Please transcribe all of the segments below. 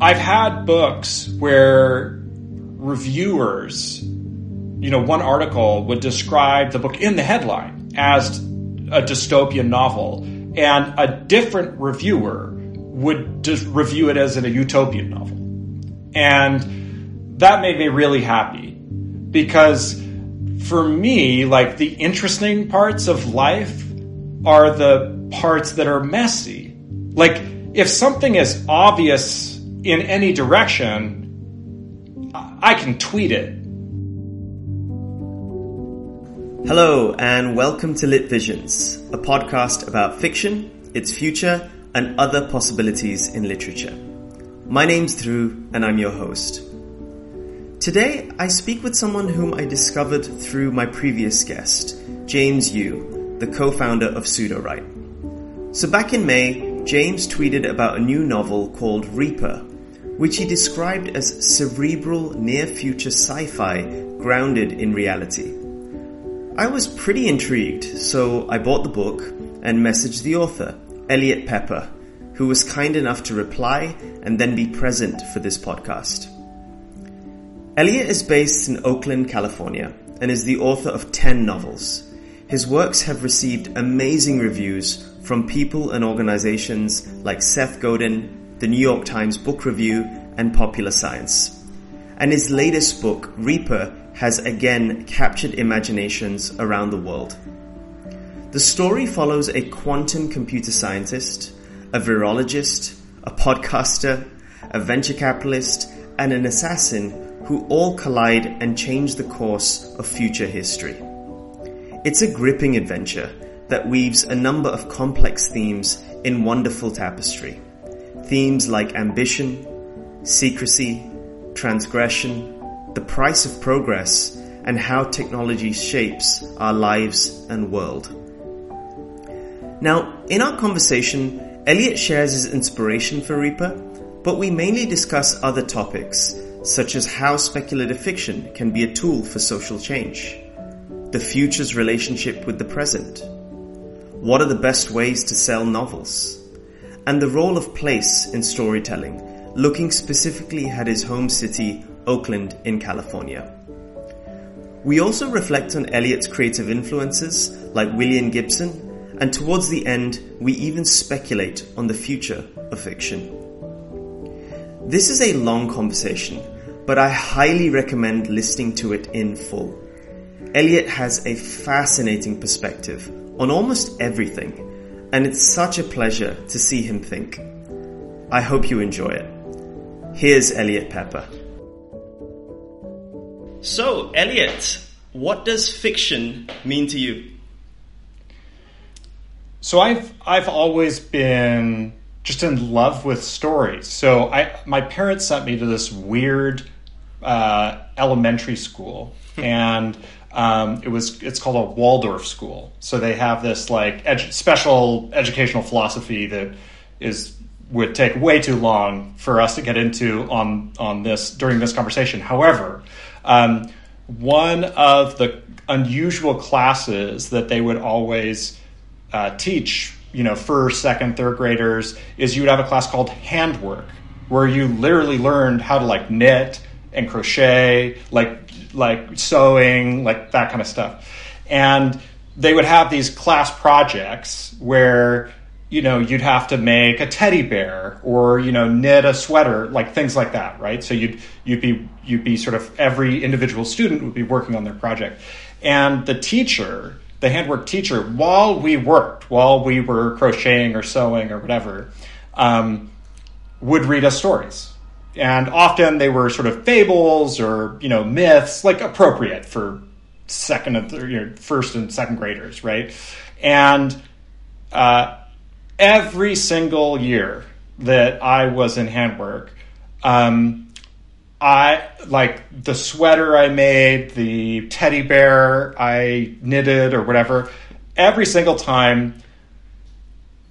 I've had books where reviewers, you know, one article would describe the book in the headline as a dystopian novel, and a different reviewer would just review it as a utopian novel. And that made me really happy because for me, like the interesting parts of life are the parts that are messy. Like if something is obvious in any direction, I can tweet it. Hello, and welcome to Lit Visions, a podcast about fiction, its future, and other possibilities in literature. My name's Drew, and I'm your host. Today, I speak with someone whom I discovered through my previous guest, James Yu, the co-founder of Sudowrite. So back in May, James tweeted about a new novel called Reaper, which he described as cerebral near-future sci-fi grounded in reality. I was pretty intrigued, so I bought the book and messaged the author, Eliot Peper, who was kind enough to reply and then be present for this podcast. Eliot is based in Oakland, California, and is the author of 10 novels. His works have received amazing reviews from people and organizations like Seth Godin, the New York Times Book Review, and Popular Science. And his latest book, Reaper, has again captured imaginations around the world. The story follows a quantum computer scientist, a virologist, a podcaster, a venture capitalist, and an assassin who all collide and change the course of future history. It's a gripping adventure that weaves a number of complex themes in wonderful tapestry. Themes like ambition, secrecy, transgression, the price of progress, and how technology shapes our lives and world. Now, in our conversation, Eliot shares his inspiration for Reaper, but we mainly discuss other topics such as how speculative fiction can be a tool for social change, the future's relationship with the present, what are the best ways to sell novels, and the role of place in storytelling, looking specifically at his home city, Oakland in California. We also reflect on Eliot's creative influences like William Gibson, and towards the end, we even speculate on the future of fiction. This is a long conversation, but I highly recommend listening to it in full. Eliot has a fascinating perspective on almost everything, and it's such a pleasure to see him think. I hope you enjoy it. Here's Eliot Peper. So, Eliot, what does fiction mean to you? So I've I've always been just in love with stories. So I my parents sent me to this weird uh, elementary school, and um, it was it's called a Waldorf school. So they have this like edu- special educational philosophy that is would take way too long for us to get into on on this during this conversation. However, um, one of the unusual classes that they would always uh, teach, you know, first, second, third graders, is you would have a class called handwork, where you literally learned how to like knit and crochet, like like sewing, like that kind of stuff. And they would have these class projects where you know you'd have to make a teddy bear or you know knit a sweater like things like that right? So you'd you'd be you'd be sort of every individual student would be working on their project. And the teacher the handwork teacher while we worked while we were crocheting or sewing or whatever um, would read us stories and often they were sort of fables or you know myths, like appropriate for second and third, you know, first and second graders, right? And uh, every single year that I was in handwork, um, I like the sweater I made, the teddy bear I knitted, or whatever. Every single time,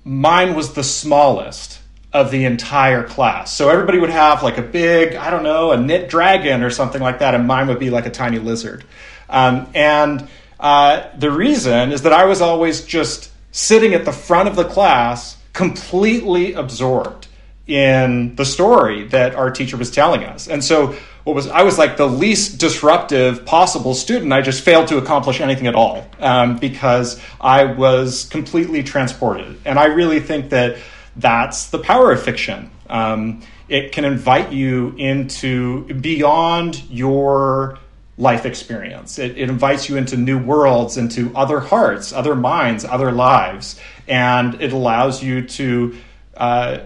mine was the smallest of the entire class. So everybody would have like a big, I don't know, a knit dragon or something like that, and mine would be like a tiny lizard. Um, and uh, the reason is that I was always just sitting at the front of the class, completely absorbed in the story that our teacher was telling us. And so what was I was like the least disruptive possible student. I just failed to accomplish anything at all um, because I was completely transported. And I really think that that's the power of fiction. Um, it can invite you into beyond your life experience. It, it, invites you into new worlds, into other hearts, other minds, other lives, and it allows you to uh,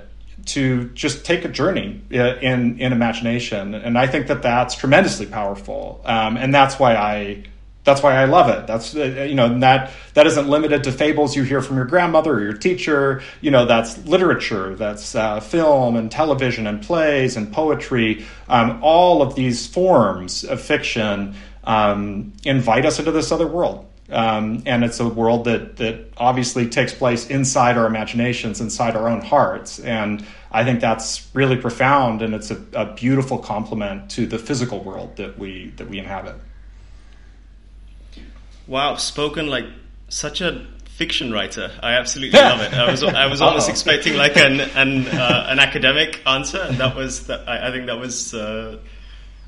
to just take a journey uh, in in imagination. And I think that that's tremendously powerful, um, and that's why I that's why I love it. That's uh, you know that that isn't limited to fables you hear from your grandmother or your teacher. You know that's literature, that's uh, film and television and plays and poetry. Um, all of these forms of fiction um, invite us into this other world. Um, and it's a world that that obviously takes place inside our imaginations, inside our own hearts, and I think that's really profound, and it's a, a beautiful complement to the physical world that we that we inhabit. Wow, spoken like such a fiction writer. I absolutely love it. I was I was almost expecting like an an, uh, an academic answer, and that was that, I, I, think that was uh,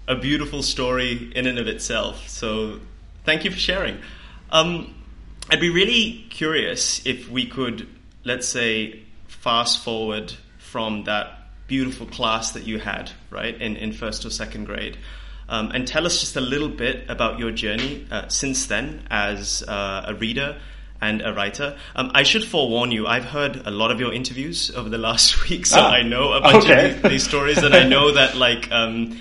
a beautiful story in and of itself. So thank you for sharing. Um, I'd be really curious if we could, let's say, fast forward from that beautiful class that you had, right, in, in first or second grade. Um, and tell us just a little bit about your journey uh, since then as uh, a reader and a writer. Um, I should forewarn you, I've heard a lot of your interviews over the last week, so ah, I know a bunch okay. of these, stories, and I know that like um,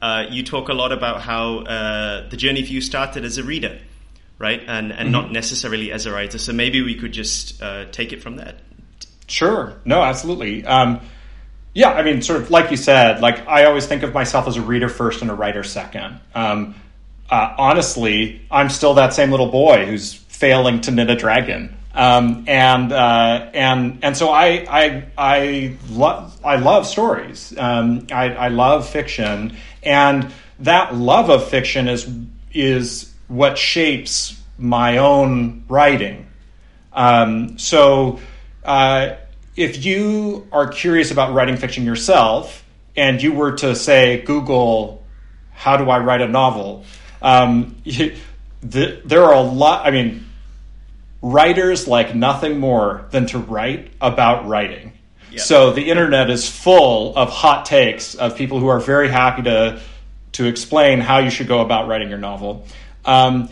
uh, you talk a lot about how uh, the journey for you started as a reader, right, and and mm-hmm. not necessarily as a writer. So maybe we could just uh, take it from there. Sure. No, absolutely. Um, yeah, I mean, sort of like you said, like I always think of myself as a reader first and a writer second. Um, uh, honestly, I'm still that same little boy who's failing to knit a dragon. Um, and uh, and and so I I I love I love stories. Um, I, I love fiction, and that love of fiction is is what shapes my own writing. Um, so. Uh, if you are curious about writing fiction yourself and you were to say, Google, how do I write a novel? Um, you, the, there are a lot, I mean, writers like nothing more than to write about writing. Yep. So the internet is full of hot takes of people who are very happy to to explain how you should go about writing your novel. Um,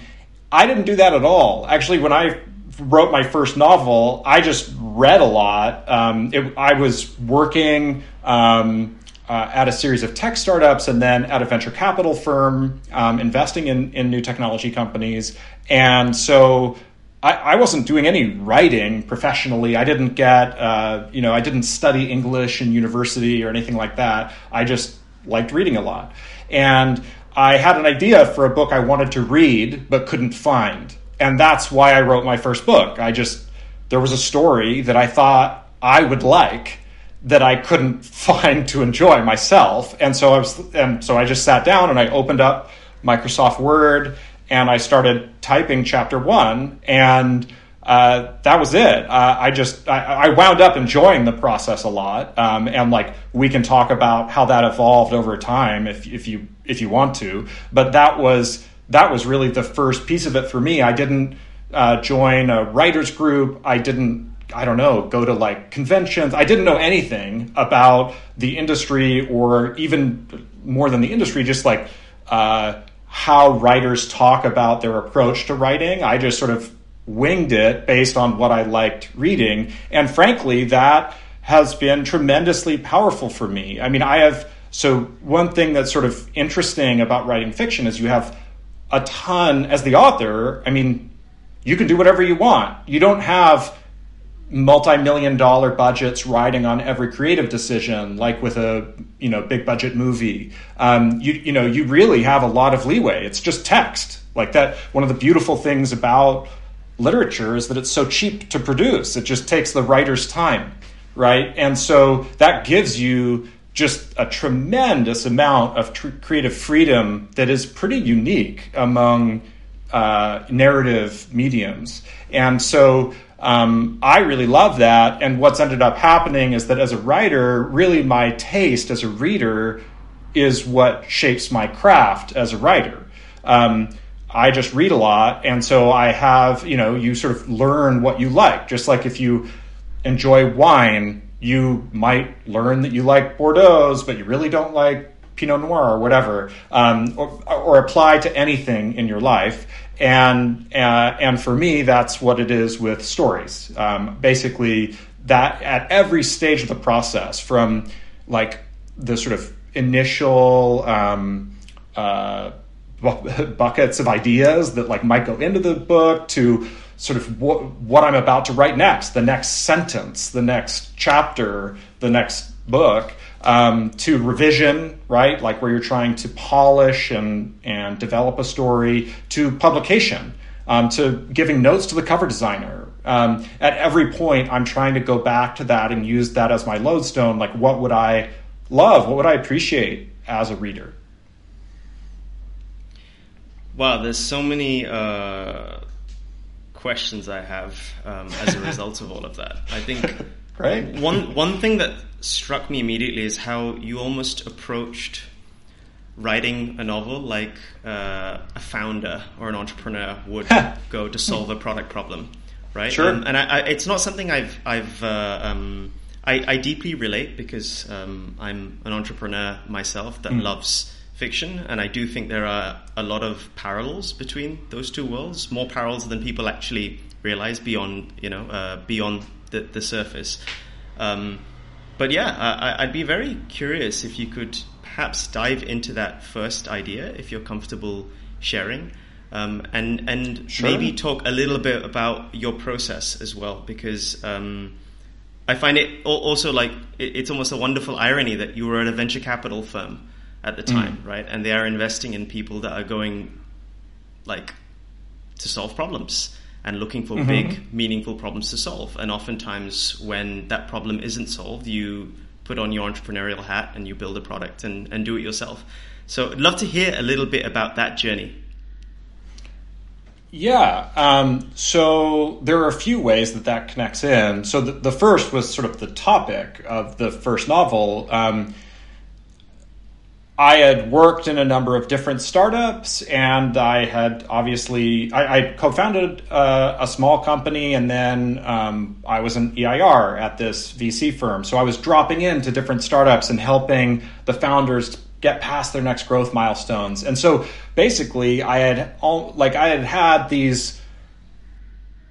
I didn't do that at all. Actually, when I wrote my first novel, I just read a lot. Um, it, I was working um, uh, at a series of tech startups and then at a venture capital firm, um, investing in, in new technology companies. And so I, I, wasn't doing any writing professionally. I didn't get, uh, you know, I didn't study English in university or anything like that. I just liked reading a lot. And I had an idea for a book I wanted to read but couldn't find and that's why I wrote my first book. I just there was a story that I thought I would like that I couldn't find to enjoy myself, and so I was and so I just sat down and I opened up Microsoft Word and I started typing chapter one and. Uh, that was it. Uh, I just I, I, wound up enjoying the process a lot, um, and like we can talk about how that evolved over time if if you if you want to. But that was that was really the first piece of it for me. I didn't uh, join a writers group. I didn't, I don't know, go to like conventions. I didn't know anything about the industry or even more than the industry, just like uh, how writers talk about their approach to writing. I just sort of winged it based on what I liked reading. And frankly, that has been tremendously powerful for me. I mean, I have. So, one thing that's sort of interesting about writing fiction is you have a ton as the author. I mean, you can do whatever you want. You don't have multi-million dollar budgets riding on every creative decision like with a you know big budget movie um, you you know you really have a lot of leeway it's just text like that one of the beautiful things about literature is that it's so cheap to produce it just takes the writer's time right and so that gives you just a tremendous amount of tr- creative freedom that is pretty unique among uh, narrative mediums. And so Um, I really love that. And what's ended up happening is that as a writer, really my taste as a reader is what shapes my craft as a writer. Um, I just read a lot, and so I have, you know, you sort of learn what you like. Just like if you enjoy wine, you might learn that you like Bordeaux, but you really don't like Pinot Noir or whatever, um, or, or, apply to anything in your life. And uh, and for me, that's what it is with stories. Um, basically, that at every stage of the process, from like the sort of initial um, uh, buckets of ideas that like might go into the book to sort of what, what I'm about to write next, the next sentence, the next chapter, the next book, um, to revision, right? Like where you're trying to polish and, and develop a story, to publication, um, to giving notes to the cover designer. Um, at every point, I'm trying to go back to that and use that as my lodestone. Like, what would I love? What would I appreciate as a reader? Wow, there's so many uh, questions I have um, as a result of all of that. I think right. one one thing that struck me immediately is how you almost approached writing a novel like uh, a founder or an entrepreneur would go to solve a product problem, right? Sure. Um, and I, I, it's not something I've I've uh, um, I, I, deeply relate because um, I'm an entrepreneur myself that mm. loves fiction, and I do think there are a lot of parallels between those two worlds, more parallels than people actually realize beyond you know uh, beyond the, the surface. Um, but yeah, I, would be very curious if you could perhaps dive into that first idea, if you're comfortable sharing, um, and and sure. maybe talk a little bit about your process as well, because. Um, I find it also like it's almost a wonderful irony that you were at a venture capital firm at the time, mm. right? And they are investing in people that are going like to solve problems and looking for mm-hmm. big, meaningful problems to solve. And oftentimes, when that problem isn't solved, you put on your entrepreneurial hat and you build a product and, and do it yourself. So, I'd love to hear a little bit about that journey. Yeah. Um, so there are a few ways that that connects in. So the, the first was sort of the topic of the first novel. Um, I had worked in a number of different startups, and I had obviously I, I co-founded uh, a small company, and then um, I was an EIR at this VC firm. So I was dropping into different startups and helping the founders get past their next growth milestones. And so basically, I had all, like I had had these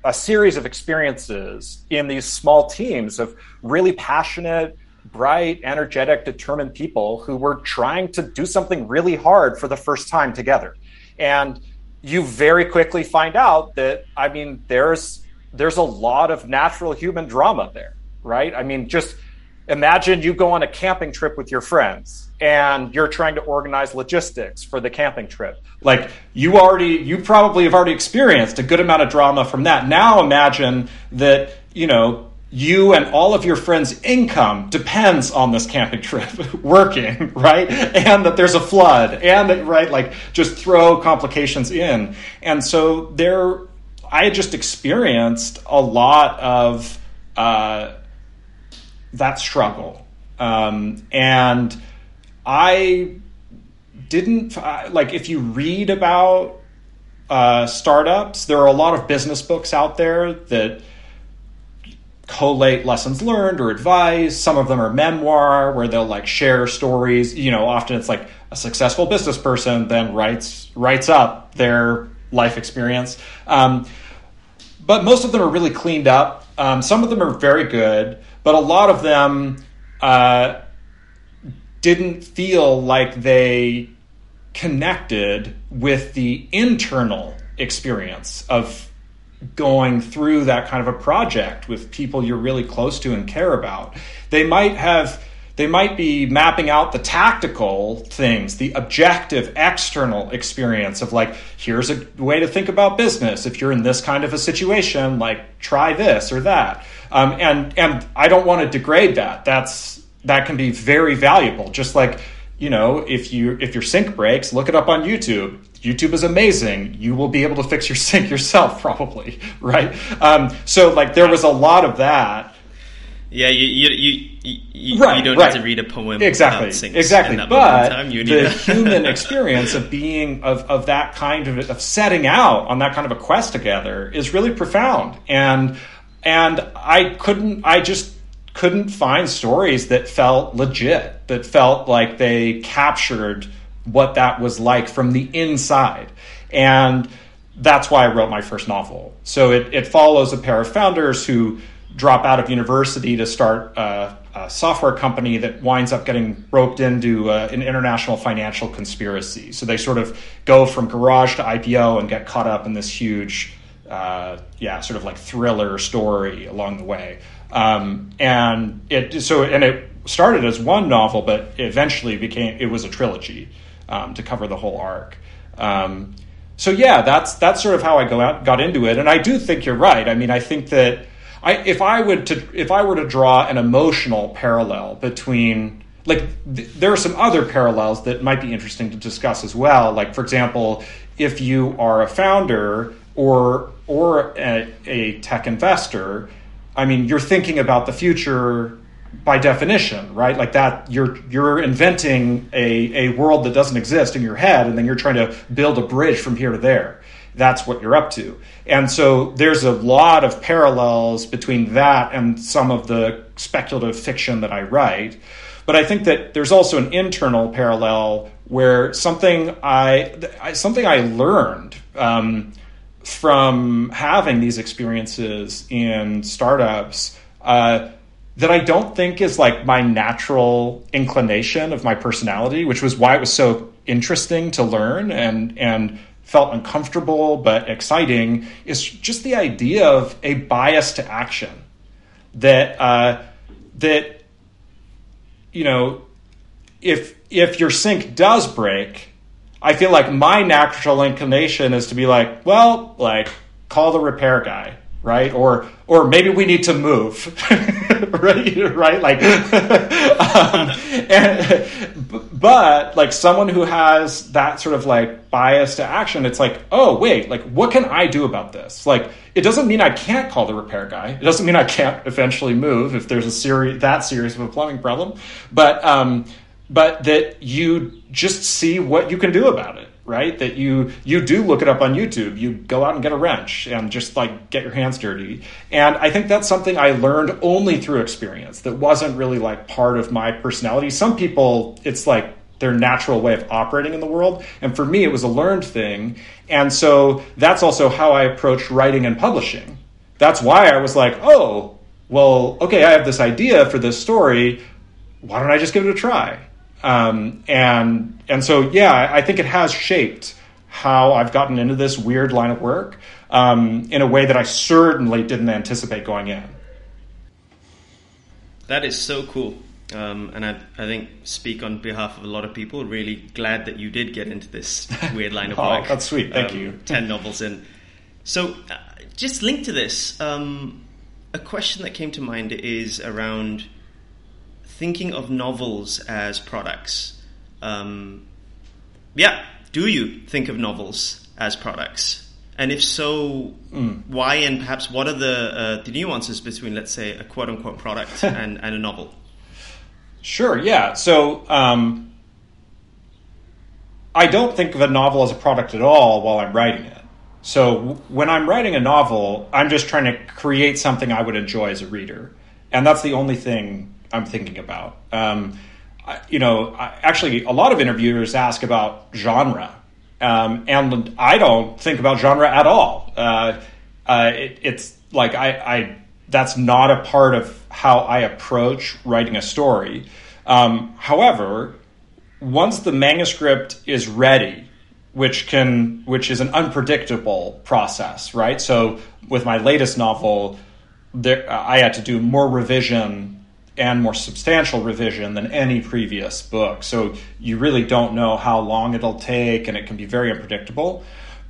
a series of experiences in these small teams of really passionate bright, energetic, determined people who were trying to do something really hard for the first time together. And you very quickly find out that I mean there's there's a lot of natural human drama there, right? I mean just imagine you go on a camping trip with your friends and you're trying to organize logistics for the camping trip. Like you already you probably have already experienced a good amount of drama from that. Now imagine that, you know, you and all of your friends' income depends on this camping trip working, right? And that there's a flood, and that, right, like just throw complications in. And so there, I had just experienced a lot of uh, that struggle. Um, and I didn't, like, if you read about uh, startups, there are a lot of business books out there that collate lessons learned or advice. Some of them are memoir where they'll like share stories. You know, often it's like a successful business person then writes writes up their life experience. Um, but most of them are really cleaned up. Um, some of them are very good, but a lot of them uh, didn't feel like they connected with the internal experience of going through that kind of a project with people you're really close to and care about. They might have they might be mapping out the tactical things, the objective external experience of like, here's a way to think about business. If you're in this kind of a situation, like try this or that. Um, and and I don't want to degrade that. That's that can be very valuable. Just like you know, if you if your sink breaks, look it up on YouTube. YouTube is amazing. You will be able to fix your sink yourself, probably, right? Um, so, like, there was a lot of that. Yeah, you you you, you, right, you don't right. need to read a poem exactly exactly. But the human experience of being of, of that kind of of setting out on that kind of a quest together is really profound, and and I couldn't I just couldn't find stories that felt legit that felt like they captured what that was like from the inside. And that's why I wrote my first novel. So it, it follows a pair of founders who drop out of university to start a, a software company that winds up getting roped into uh, an international financial conspiracy. So they sort of go from garage to IPO and get caught up in this huge, uh, yeah, sort of like thriller story along the way. Um, and it so and it started as one novel, but eventually became it was a trilogy um, to cover the whole arc. Um, so yeah, that's that's sort of how I go out, got into it, and I do think you're right. I mean, I think that I, if I would to if I were to draw an emotional parallel between like th- there are some other parallels that might be interesting to discuss as well. Like for example, if you are a founder or or a, a tech investor, I mean, you're thinking about the future by definition, right? Like that, you're you're inventing a, a world that doesn't exist in your head, and then you're trying to build a bridge from here to there. That's what you're up to. And so there's a lot of parallels between that and some of the speculative fiction that I write. But I think that there's also an internal parallel where something I something I learned um, from having these experiences in startups. Uh, that I don't think is like my natural inclination of my personality, which was why it was so interesting to learn and and felt uncomfortable but exciting is just the idea of a bias to action that uh, that you know if if your sink does break i feel like my natural inclination is to be like well like call the repair guy right? Or or maybe we need to move, right? right? Like, um, and, but like someone who has that sort of like bias to action, it's like, oh wait, like what can I do about this? Like, it doesn't mean I can't call the repair guy. It doesn't mean I can't eventually move if there's a series that serious of a plumbing problem, but um, but that you just see what you can do about it right? That you you do look it up on YouTube. You go out and get a wrench and just like get your hands dirty. And I think that's something I learned only through experience. That wasn't really like part of my personality. Some people it's like their natural way of operating in the world. And for me it was a learned thing. And so that's also how I approach writing and publishing. That's why I was like, "Oh, well, okay, I have this idea for this story. Why don't I just give it a try?" Um, and and so yeah, I think it has shaped how I've gotten into this weird line of work um, in a way that I certainly didn't anticipate going in. That is so cool. Um, and I, I think speak on behalf of a lot of people. Really glad that you did get into this weird line of oh, work. That's sweet. Thank um, you. Ten novels in. So, uh, just linked to this, um, a question that came to mind is around thinking of novels as products. Um, yeah, do you think of novels as products? And if so, mm. why and perhaps what are the, uh, the nuances between, let's say, a quote unquote product and, and a novel? Sure, yeah. So um, I don't think of a novel as a product at all while I'm writing it. So when I'm writing a novel, I'm just trying to create something I would enjoy as a reader. And that's the only thing I'm thinking about. Um, I, you know, I, actually, a lot of interviewers ask about genre, um, and I don't think about genre at all. Uh, uh, it, it's like I, I, that's not a part of how I approach writing a story. Um, however, once the manuscript is ready, which can which is an unpredictable process, right? So with my latest novel, there, I had to do more revision and more substantial revision than any previous book. So you really don't know how long it'll take, and it can be very unpredictable.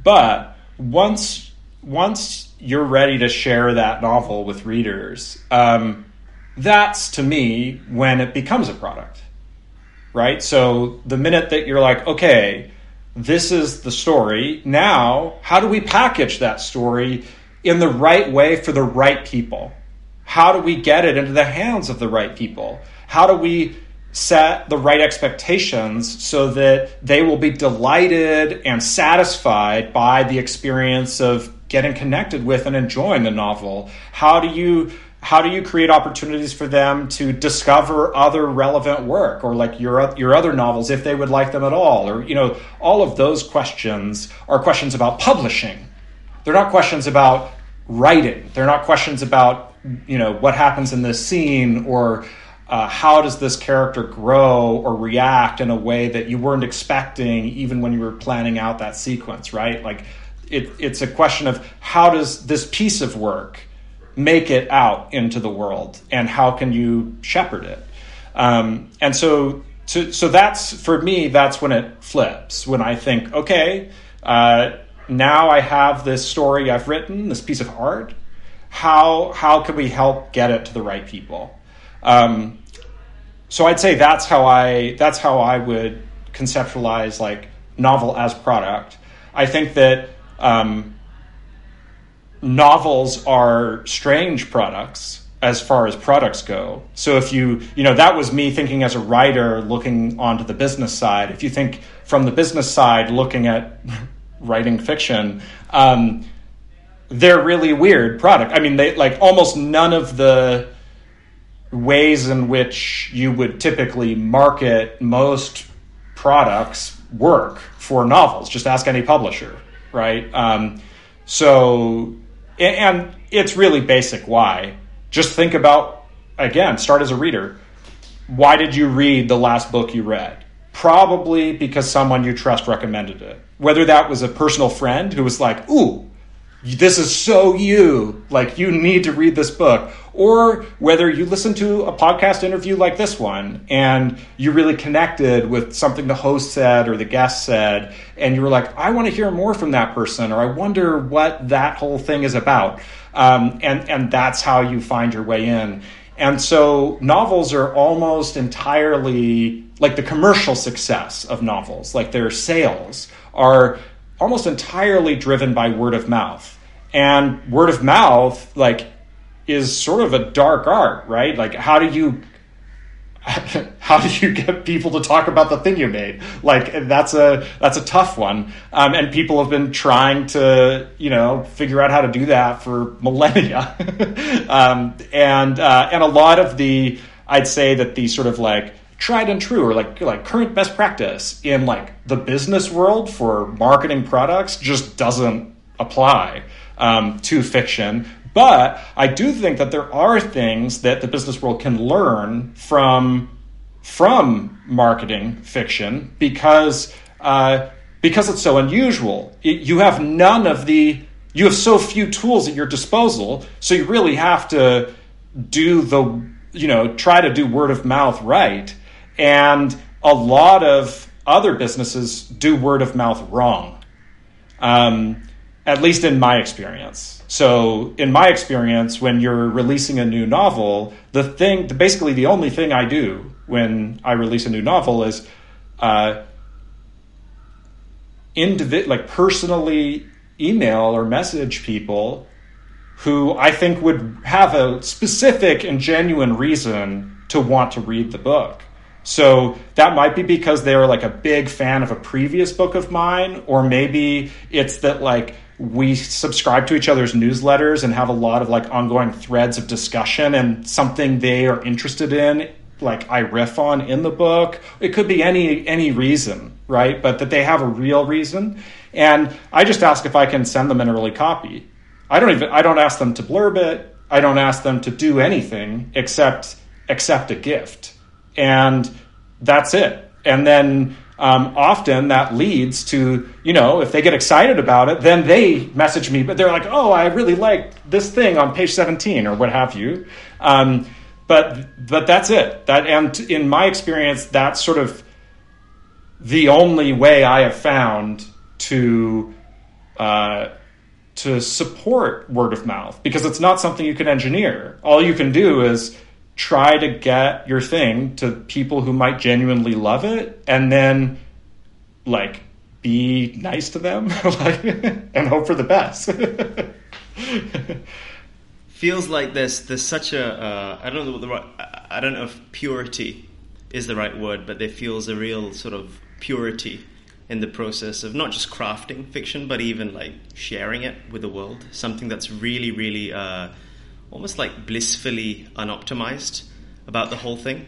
But once once you're ready to share that novel with readers, um, that's to me when it becomes a product, right? So the minute that you're like, okay, this is the story. Now, how do we package that story in the right way for the right people? How do we get it into the hands of the right people? How do we set the right expectations so that they will be delighted and satisfied by the experience of getting connected with and enjoying the novel? How do you how do you create opportunities for them to discover other relevant work or like your your other novels if they would like them at all or you know all of those questions are questions about publishing they're not questions about writing they're not questions about you know what happens in this scene or uh, how does this character grow or react in a way that you weren't expecting even when you were planning out that sequence right? Like it, it's a question of how does this piece of work make it out into the world and how can you shepherd it? Um, and so, so so that's for me that's when it flips when i think okay uh, now i have this story i've written this piece of art how how can we help get it to the right people um, so i'd say that's how i that's how i would conceptualize like novel as product i think that um, novels are strange products as far as products go. So if you, you know, that was me thinking as a writer looking onto the business side. If you think from the business side looking at writing fiction, um, they're really weird product. I mean, they like almost none of the ways in which you would typically market most products work for novels. Just ask any publisher, right? Um, so and it's really basic why. Just think about, again, start as a reader. Why did you read the last book you read? Probably because someone you trust recommended it. Whether that was a personal friend who was like, ooh, this is so you, like you need to read this book, or whether you listen to a podcast interview like this one and you really connected with something the host said or the guest said, and you were like, I want to hear more from that person, or I wonder what that whole thing is about. Um, and, and that's how you find your way in. And so novels are almost entirely like the commercial success of novels, like their sales are almost entirely driven by word of mouth. And word of mouth, like, is sort of a dark art, right? Like, how do you how do you get people to talk about the thing you made? Like that's a that's a tough one, um, and people have been trying to you know figure out how to do that for millennia, um, and uh, and a lot of the I'd say that the sort of like tried and true or like like current best practice in like the business world for marketing products just doesn't apply um, to fiction. But I do think that there are things that the business world can learn from from marketing fiction because uh, because it's so unusual. It, you have none of the you have so few tools at your disposal, so you really have to do the you know try to do word of mouth right and a lot of other businesses do word of mouth wrong, um, at least in my experience. So, in my experience, when you're releasing a new novel, the thing, basically, the only thing I do when I release a new novel is uh, individ- like personally email or message people who I think would have a specific and genuine reason to want to read the book. So that might be because they're like a big fan of a previous book of mine, or maybe it's that like we subscribe to each other's newsletters and have a lot of like ongoing threads of discussion and something they are interested in like I riff on in the book. It could be any any reason, right? But that they have a real reason. And I just ask if I can send them an early copy. I don't even I don't ask them to blurb it. I don't ask them to do anything except accept a gift and that's it. And then um, often that leads to you know if they get excited about it then they message me but they're like oh i really like this thing on page 17 or what have you. Um, but but that's it. That and in my experience that's sort of the only way i have found to uh, to support word of mouth because it's not something you can engineer. All you can do is try to get your thing to people who might genuinely love it and then like be nice to them like, and hope for the best. Feels like there's there's such a uh, I don't know the right I don't know if purity is the right word, but there feels a real sort of purity in the process of not just crafting fiction, but even like sharing it with the world. Something that's really, really uh, almost like blissfully unoptimized about the whole thing,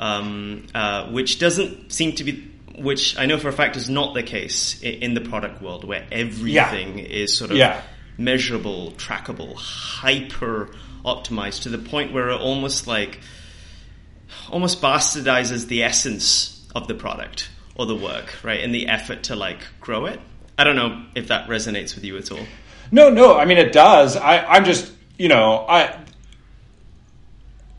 um, uh, which doesn't seem to be. Which I know for a fact is not the case in, the product world, where everything yeah. is sort of yeah. measurable, trackable, hyper optimized to the point where it almost like almost bastardizes the essence of the product or the work, right? In the effort to like grow it. I don't know if that resonates with you at all. No, no. I mean, it does. I, I'm just, you know, I,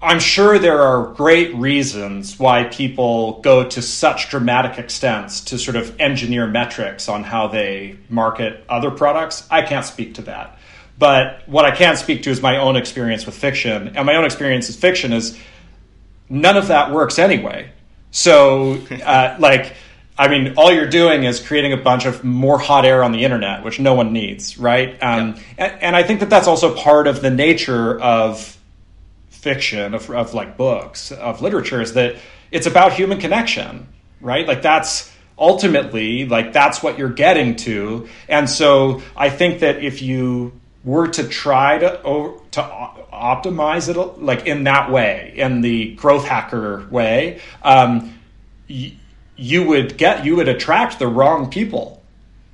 I'm sure there are great reasons why people go to such dramatic extents to sort of engineer metrics on how they market other products. I can't speak to that. But what I can speak to is my own experience with fiction. And my own experience with fiction is none of that works anyway. So, uh, like, I mean, all you're doing is creating a bunch of more hot air on the internet, which no one needs, right? Um, and, and, I think that that's also part of the nature of fiction, of, of like books, of literature, is that it's about human connection, right? Like that's ultimately like that's what you're getting to, and so I think that if you were to try to to optimize it like in that way, in the growth hacker way. Um, y- you would get you would attract the wrong people.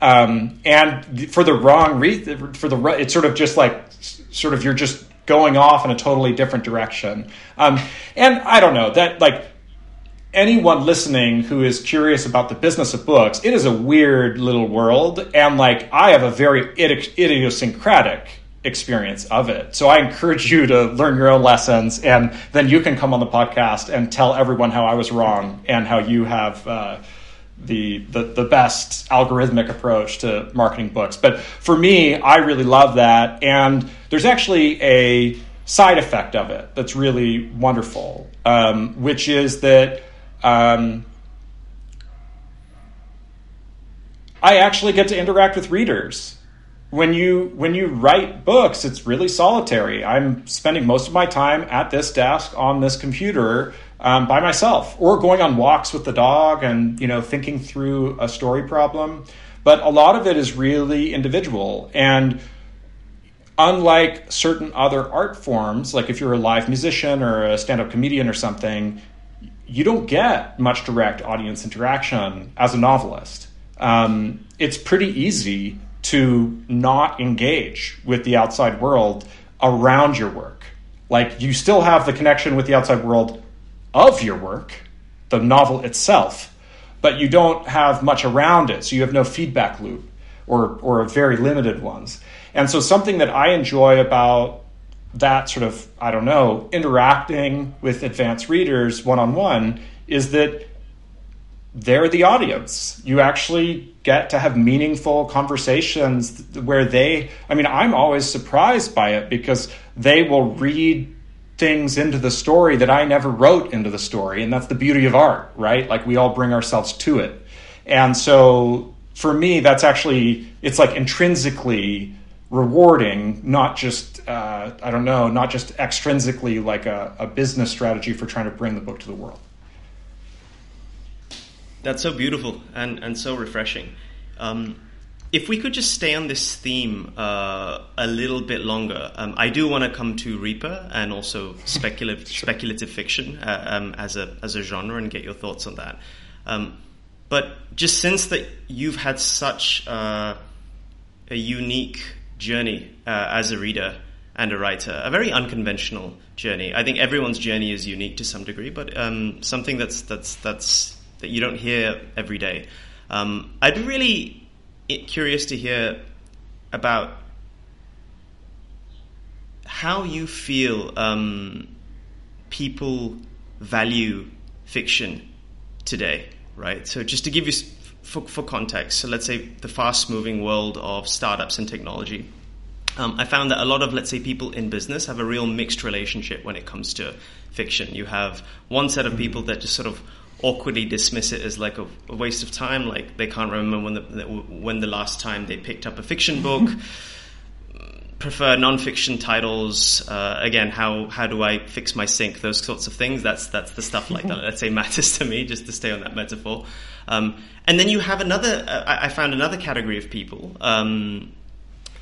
Um, and for the wrong reason for the it's sort of just like sort of you're just going off in a totally different direction. Um, and i don't know that like anyone listening who is curious about the business of books it is a weird little world. And like i have a very idiosyncratic experience of it. So I encourage you to learn your own lessons, and then you can come on the podcast and tell everyone how I was wrong and how you have uh, the, the the best algorithmic approach to marketing books. But for me, I really love that, and there's actually a side effect of it that's really wonderful, um, which is that. Um, I actually get to interact with readers when you when you write books it's really solitary. I'm spending most of my time at this desk on this computer um, by myself or going on walks with the dog and you know thinking through a story problem. But a lot of it is really individual. And unlike certain other art forms like if you're a live musician or a stand-up comedian or something you don't get much direct audience interaction as a novelist. Um, it's pretty easy to not engage with the outside world around your work. Like you still have the connection with the outside world of your work, the novel itself, but you don't have much around it. So you have no feedback loop or, or very limited ones. And so something that I enjoy about that sort of, I don't know, interacting with advanced readers one on one is that they're the audience. You actually get to have meaningful conversations where they, I mean, I'm always surprised by it because they will read things into the story that I never wrote into the story. And that's the beauty of art, right? Like we all bring ourselves to it. And so for me, that's actually, it's like intrinsically rewarding, not just, uh, I don't know, not just extrinsically like a, a business strategy for trying to bring the book to the world. That's so beautiful and, and so refreshing. Um, if we could just stay on this theme uh, a little bit longer, um, I do want to come to Reaper and also speculative sure. speculative fiction uh, um, as a as a genre and get your thoughts on that. Um, but just since that you've had such uh, a unique journey uh, as a reader and a writer, a very unconventional journey. I think everyone's journey is unique to some degree, but um, something that's that's that's that you don't hear every day. Um, I'd be really curious to hear about how you feel um, people value fiction today, right? So, just to give you for, for context, so let's say the fast moving world of startups and technology. Um, I found that a lot of, let's say, people in business have a real mixed relationship when it comes to fiction. You have one set of people that just sort of awkwardly dismiss it as like a, a waste of time. Like they can't remember when the when the last time they picked up a fiction book. prefer non-fiction titles. Uh, again, how how do I fix my sink? Those sorts of things. That's that's the stuff like that. Let's say matters to me. Just to stay on that metaphor. Um, and then you have another. Uh, I, I, found another category of people um,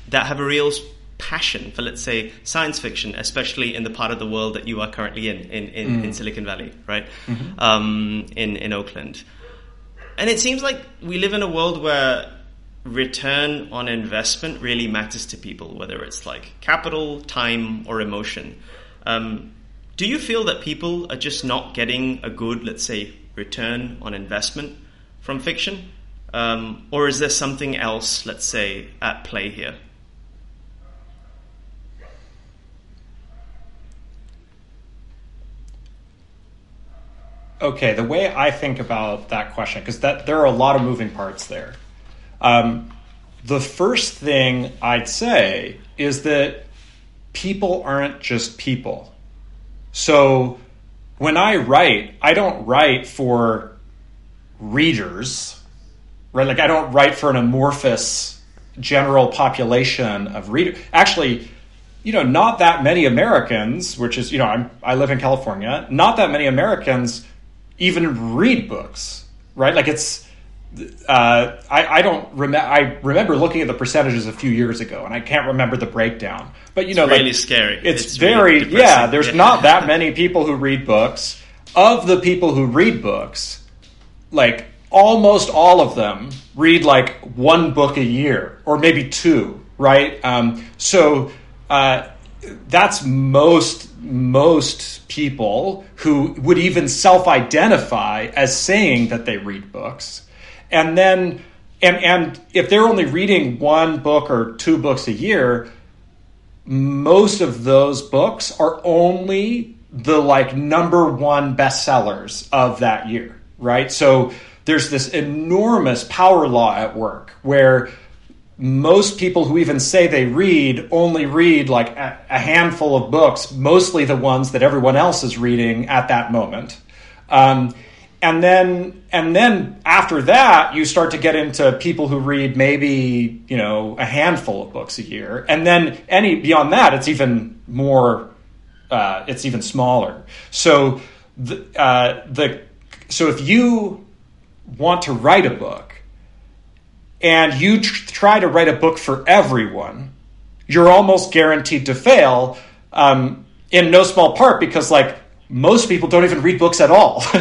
that have a real passion for, let's say, science fiction, especially in the part of the world that you are currently in, in, in, mm. in Silicon Valley, right? Mm-hmm. Um, in, in Oakland. And it seems like we live in a world where return on investment really matters to people, whether it's like capital, time, or emotion. Um, do you feel that people are just not getting a good, let's say, return on investment from fiction? Um, or is there something else, let's say, at play here? Okay, the way I think about that question, because that there are a lot of moving parts there. Um, the first thing I'd say is that people aren't just people. So when I write, I don't write for readers, right? Like I don't write for an amorphous general population of readers. Actually, you know, not that many Americans, which is, you know, I'm, I live in California, not that many Americans even read books, right? Like it's, uh, I, I don't remember. I remember looking at the percentages a few years ago, and I can't remember the breakdown. But you know, it's really like, scary. It's, it's very really yeah. There's yeah. not that many people who read books. Of the people who read books, like almost all of them read like one book a year or maybe two, right? Um, so uh, that's most most people who would even self-identify as saying that they read books. And then and and if they're only reading one book or two books a year most of those books are only the like number one bestsellers of that year right? So there's this enormous power law at work where most people who even say they read only read like a, a, handful of books, mostly the ones that everyone else is reading at that moment. Um, and then and then after that you start to get into people who read maybe you know a handful of books a year and then any beyond that it's even more uh, it's even smaller so the, uh, the so if you want to write a book and you tr- try to write a book for everyone, you're almost guaranteed to fail. Um, in no small part because like most people don't even read books at all,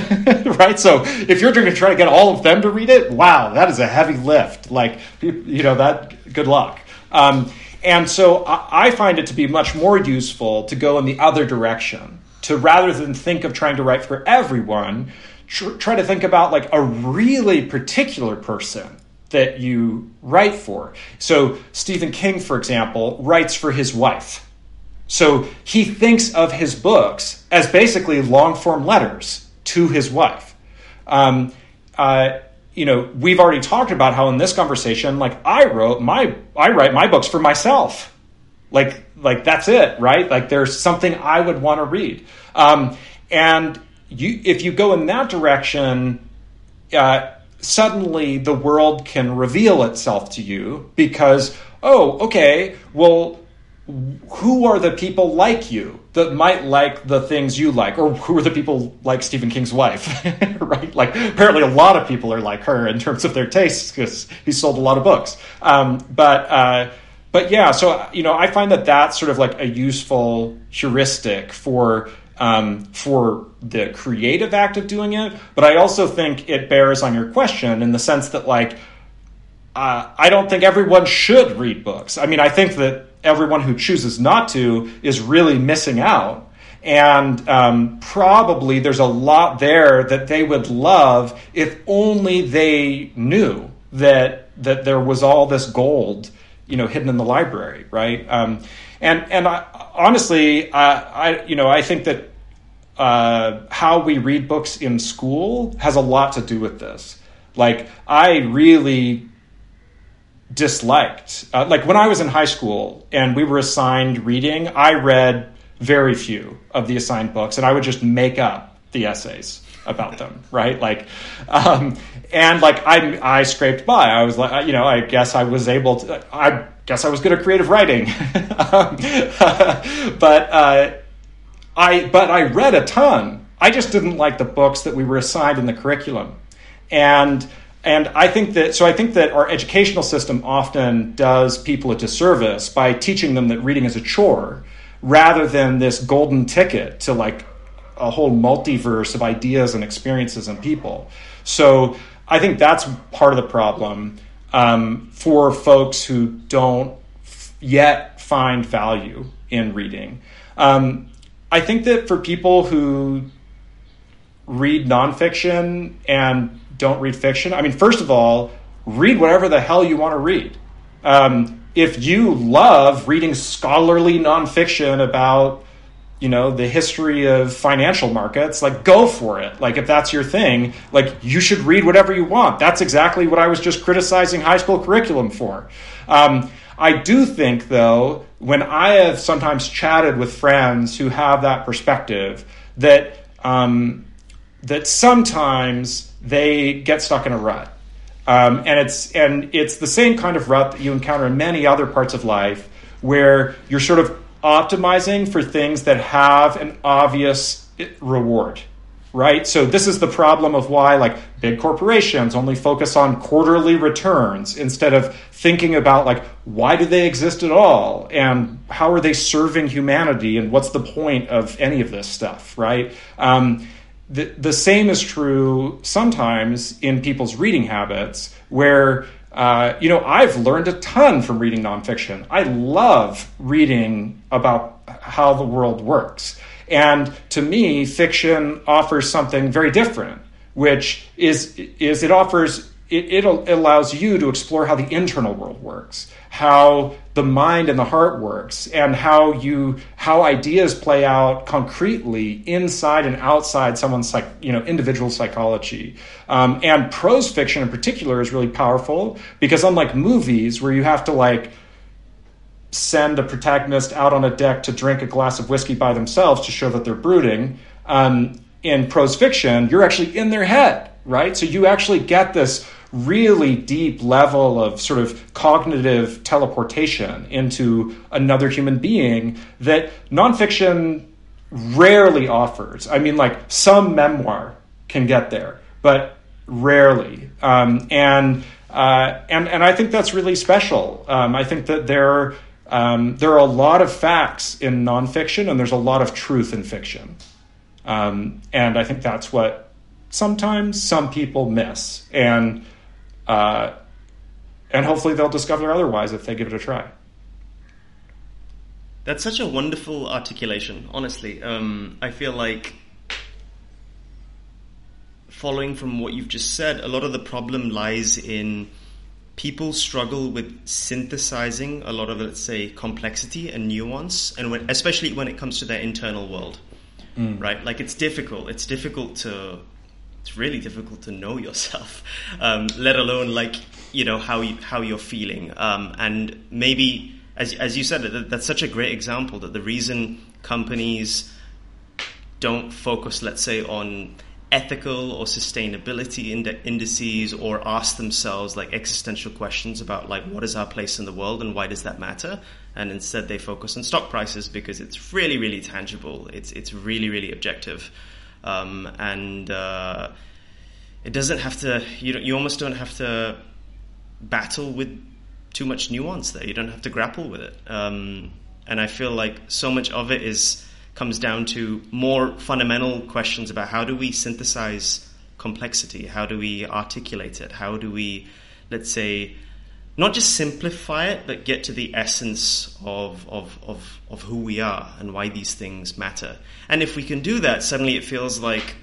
right? So if you're going to try to get all of them to read it, wow, that is a heavy lift. Like you know that. Good luck. Um, and so I, find it to be much more useful to go in the other direction. To rather than think of trying to write for everyone, tr- try to think about like a really particular person that you write for. So, Stephen King, for example, writes for his wife. So, he thinks of his books as basically long form letters to his wife. Um, uh, you know, we've already talked about how in this conversation, like I wrote my, I write my books for myself. Like, like that's it, right? Like there's something I would want to read. Um, and you, if you go in that direction, uh, suddenly the world can reveal itself to you because, oh, okay, well, who are the people like you that might like the things you like? Or who are the people like stephen king's wife? Right? Like apparently a lot of people are like her in terms of their tastes because he sold a lot of books. Um, but uh, but yeah so you know i find that that's sort of like a useful heuristic for um, for the creative act of doing it, but I also think it bears on your question in the sense that, like, uh, I don't think everyone should read books. I mean, I think that everyone who chooses not to is really missing out. And um, probably there's a lot there that they would love if only they knew that that there was all this gold, you know, hidden in the library, right? Um, and and I, honestly, uh, I you know I think that uh, how we read books in school has a lot to do with this. Like I really disliked uh, like when I was in high school and we were assigned reading, I read very few of the assigned books, and I would just make up the essays. about them, right? Like, um, and like I, I scraped by. I was like, you know, I guess I was able to. I guess I was good at creative writing, um, but uh, I, but I read a ton. I just didn't like the books that we were assigned in the curriculum, and and I think that so I think that our educational system often does people a disservice by teaching them that reading is a chore rather than this golden ticket to like a whole multiverse of ideas and experiences and people. So I think that's part of the problem um, for folks who don't f- yet find value in reading. Um, I think that for people who read nonfiction and don't read fiction, I mean, first of all, read whatever the hell you want to read. Um, if you love reading scholarly nonfiction about you know the history of financial markets like go for it. Like if that's your thing like you should read whatever you want. That's exactly what i was just criticizing high school curriculum for. Um, i do think though when i have sometimes chatted with friends who have that perspective that um, that sometimes they get stuck in a rut. Um, and it's and it's the same kind of rut that you encounter in many other parts of life where you're sort of optimizing for things that have an obvious reward right? So this is the problem of why like big corporations only focus on quarterly returns instead of thinking about like why do they exist at all? And how are they serving humanity? And what's the point of any of this stuff right? Um, the, the same is true sometimes in people's reading habits where uh, you know i've learned a ton from reading nonfiction. I love reading about how the world works and to me fiction offers something very different which is is it offers it, it allows you to explore how the internal world works how the mind and the heart works and how you how ideas play out concretely inside and outside someone's psych, you know individual psychology. Um, and prose fiction in particular is really powerful because unlike movies where you have to like send a protagonist out on a deck to drink a glass of whiskey by themselves to show that they're brooding um, in prose fiction you're actually in their head right so you actually get this really deep level of sort of cognitive teleportation into another human being that nonfiction rarely offers. I mean, like some memoir can get there, but rarely. Um, and uh, and and I think that's really special. Um, I think that there um, there are a lot of facts in nonfiction, and there's a lot of truth in fiction. Um, and I think that's what sometimes some people miss. And uh, and hopefully they'll discover otherwise if they give it a try. That's such a wonderful articulation, honestly. Um, I feel like following from what you've just said, a lot of the problem lies in people struggle with synthesizing a lot of, let's say, complexity and nuance, and when, especially when it comes to their internal world, mm. right? Like it's difficult. It's difficult to it's really difficult to know yourself, um, let alone like you know how you, how you're feeling. Um, and maybe, as as you said, that, that's such a great example that the reason companies don't focus, let's say, on ethical or sustainability ind- indices or ask themselves like existential questions about like what is our place in the world and why does that matter and instead they focus on stock prices because it's really really tangible it's it's really really objective um, and uh, it doesn't have to. You you almost don't have to battle with too much nuance there. You don't have to grapple with it. Um, and I feel like so much of it is comes down to more fundamental questions about how do we synthesize complexity? How do we articulate it? How do we, let's say, not just simplify it, but get to the essence of, of, of, of who we are and why these things matter. And if we can do that, suddenly it feels like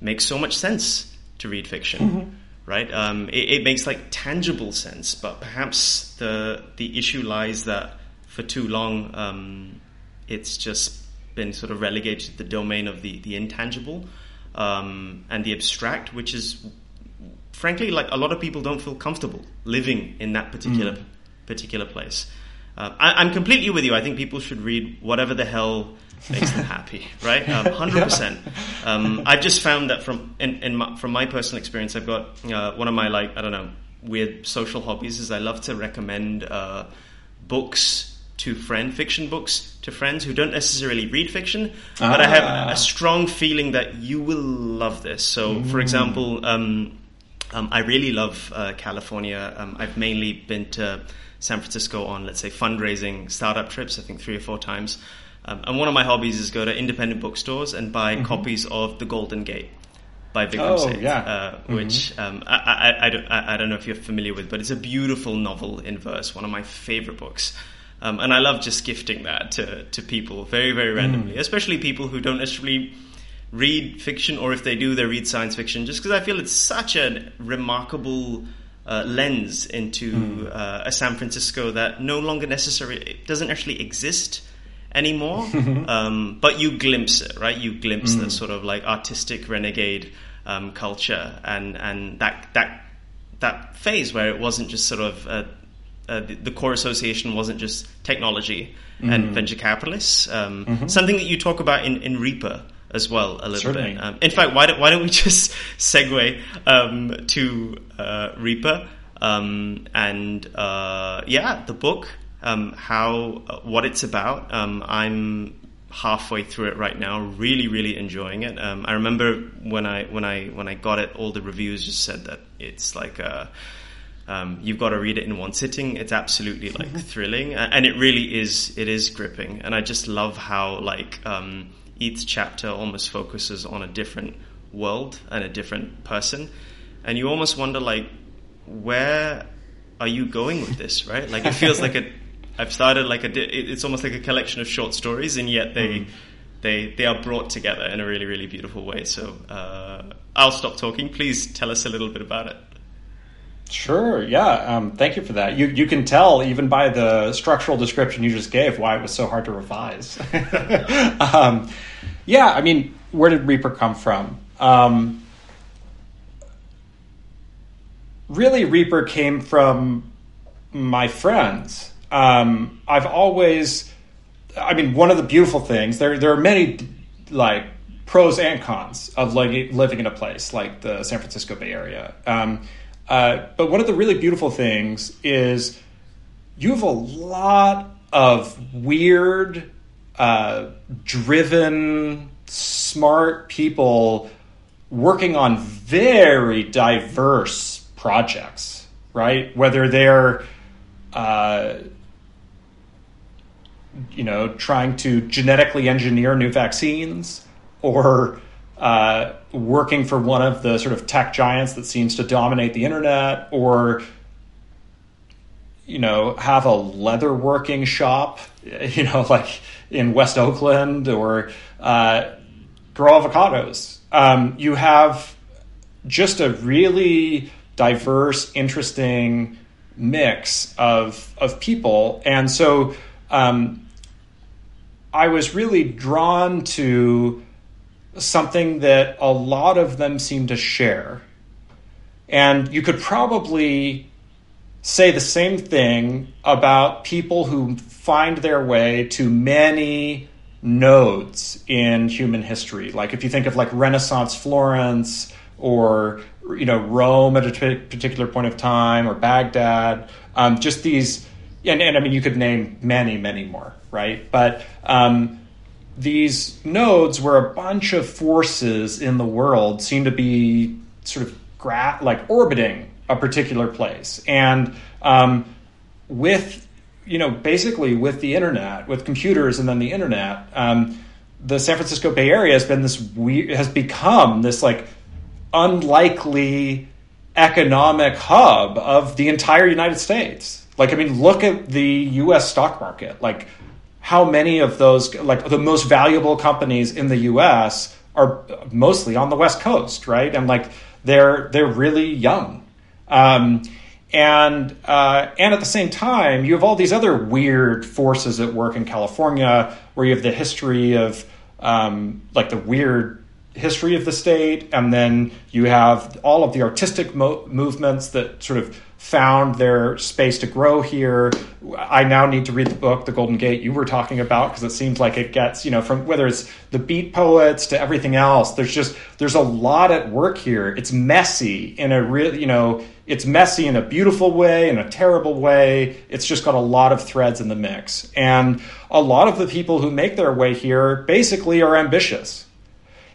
makes so much sense to read fiction, mm-hmm. right? Um, it, it, makes like tangible sense, but perhaps the the issue lies that for too long um, it's just been sort of relegated to the domain of the the intangible um, and the abstract, which is frankly, like a lot of people don't feel comfortable living in that particular mm. particular place. uh, I, am completely with you. I think people should read whatever the hell makes them happy, right? Um, hundred um, percent. Um, I've just found that from in, in my, from my personal experience, I've got uh, one of my like I don't know weird social hobbies is I love to recommend uh, books to friend fiction books to friends who don't necessarily read fiction, but I have a ah. strong feeling that you will love this. So, mm. for example. Um, um, I really love uh, California. Um, I've mainly been to San Francisco on, let's say, fundraising startup trips, I think three or four times. Um, and one of my hobbies is go to independent bookstores and buy mm-hmm. copies of The Golden Gate by Vikram oh, Seth, yeah. uh, mm-hmm. which um, I, I, I, don't, I, don't, know if you're familiar with, but it's a beautiful novel in verse, one of my favorite books. Um, and I love just gifting that to, to people very, very randomly, mm. especially people who don't necessarily read fiction, or if they do, they read science fiction, just because I feel it's such a remarkable uh, lens into mm. uh, a San Francisco that no longer necessarily it doesn't actually exist anymore. um, but you glimpse it, right? You glimpse mm. the sort of like artistic renegade um, culture and and that that that phase where it wasn't just sort of uh, uh the, the, core association wasn't just technology mm. and venture capitalists. Um, mm-hmm. Something that you talk about in in Reaper as well a little Certainly. bit. Um, in fact, why don't, why don't we just segue um, to uh, Reaper um, and uh, yeah, the book, um, how uh, what it's about. Um, I'm halfway through it right now, really, really enjoying it. Um, I remember when I when I when I got it, all the reviews just said that it's like a um, you've got to read it in one sitting. It's absolutely like mm-hmm. thrilling, and it really is. It is gripping, and I just love how like um, each chapter almost focuses on a different world and a different person, and you almost wonder like, where are you going with this? Right? Like it feels like a. I've started like a. It's almost like a collection of short stories, and yet they. Mm. They, they are brought together in a really really beautiful way. So uh, I'll stop talking. Please tell us a little bit about it. Sure. Yeah. Um, thank you for that. You you can tell even by the structural description you just gave why it was so hard to revise. um, yeah, I mean, where did Reaper come from? Um, really, Reaper came from my friends. Um, I've always, I mean, one of the beautiful things there there are many like pros and cons of living in a place like the San Francisco Bay Area. Uh, but one of the really beautiful things is you have a lot of weird uh, driven, smart people working on very diverse projects, right? Whether they're, uh, you know, trying to genetically engineer new vaccines or uh, working for one of the sort of tech giants that seems to dominate the internet or you know have a leather working shop you know like in West Oakland or uh, grow avocados. Um, you have just a really diverse, interesting mix of of people, and so um, I was really drawn to something that a lot of them seem to share, and you could probably say the same thing about people who find their way to many nodes in human history. Like if you think of like Renaissance Florence or you know Rome at a particular point of time or Baghdad, um, just these, and, and I mean you could name many, many more, right? But um, these nodes where a bunch of forces in the world seem to be sort of gra- like orbiting a particular place, and um, with you know, basically with the internet, with computers and then the internet, um, the San Francisco Bay Area has been this weird, has become this like unlikely economic hub of the entire United States. Like, I mean, look at the U.S. stock market. Like, how many of those, like the most valuable companies in the U.S. are mostly on the West Coast, right? And like, they're they're really young. Um, and uh, and at the same time, you have all these other weird forces at work in California, where you have the history of um, like the weird history of the state, and then you have all of the artistic mo- movements that sort of found their space to grow here. I now need to read the book, The Golden Gate, you were talking about, because it seems like it gets, you know, from whether it's the beat poets to everything else, there's just, there's a lot at work here. It's messy in a real, you know, it's messy in a beautiful way, in a terrible way. It's just got a lot of threads in the mix. And a lot of the people who make their way here basically are ambitious.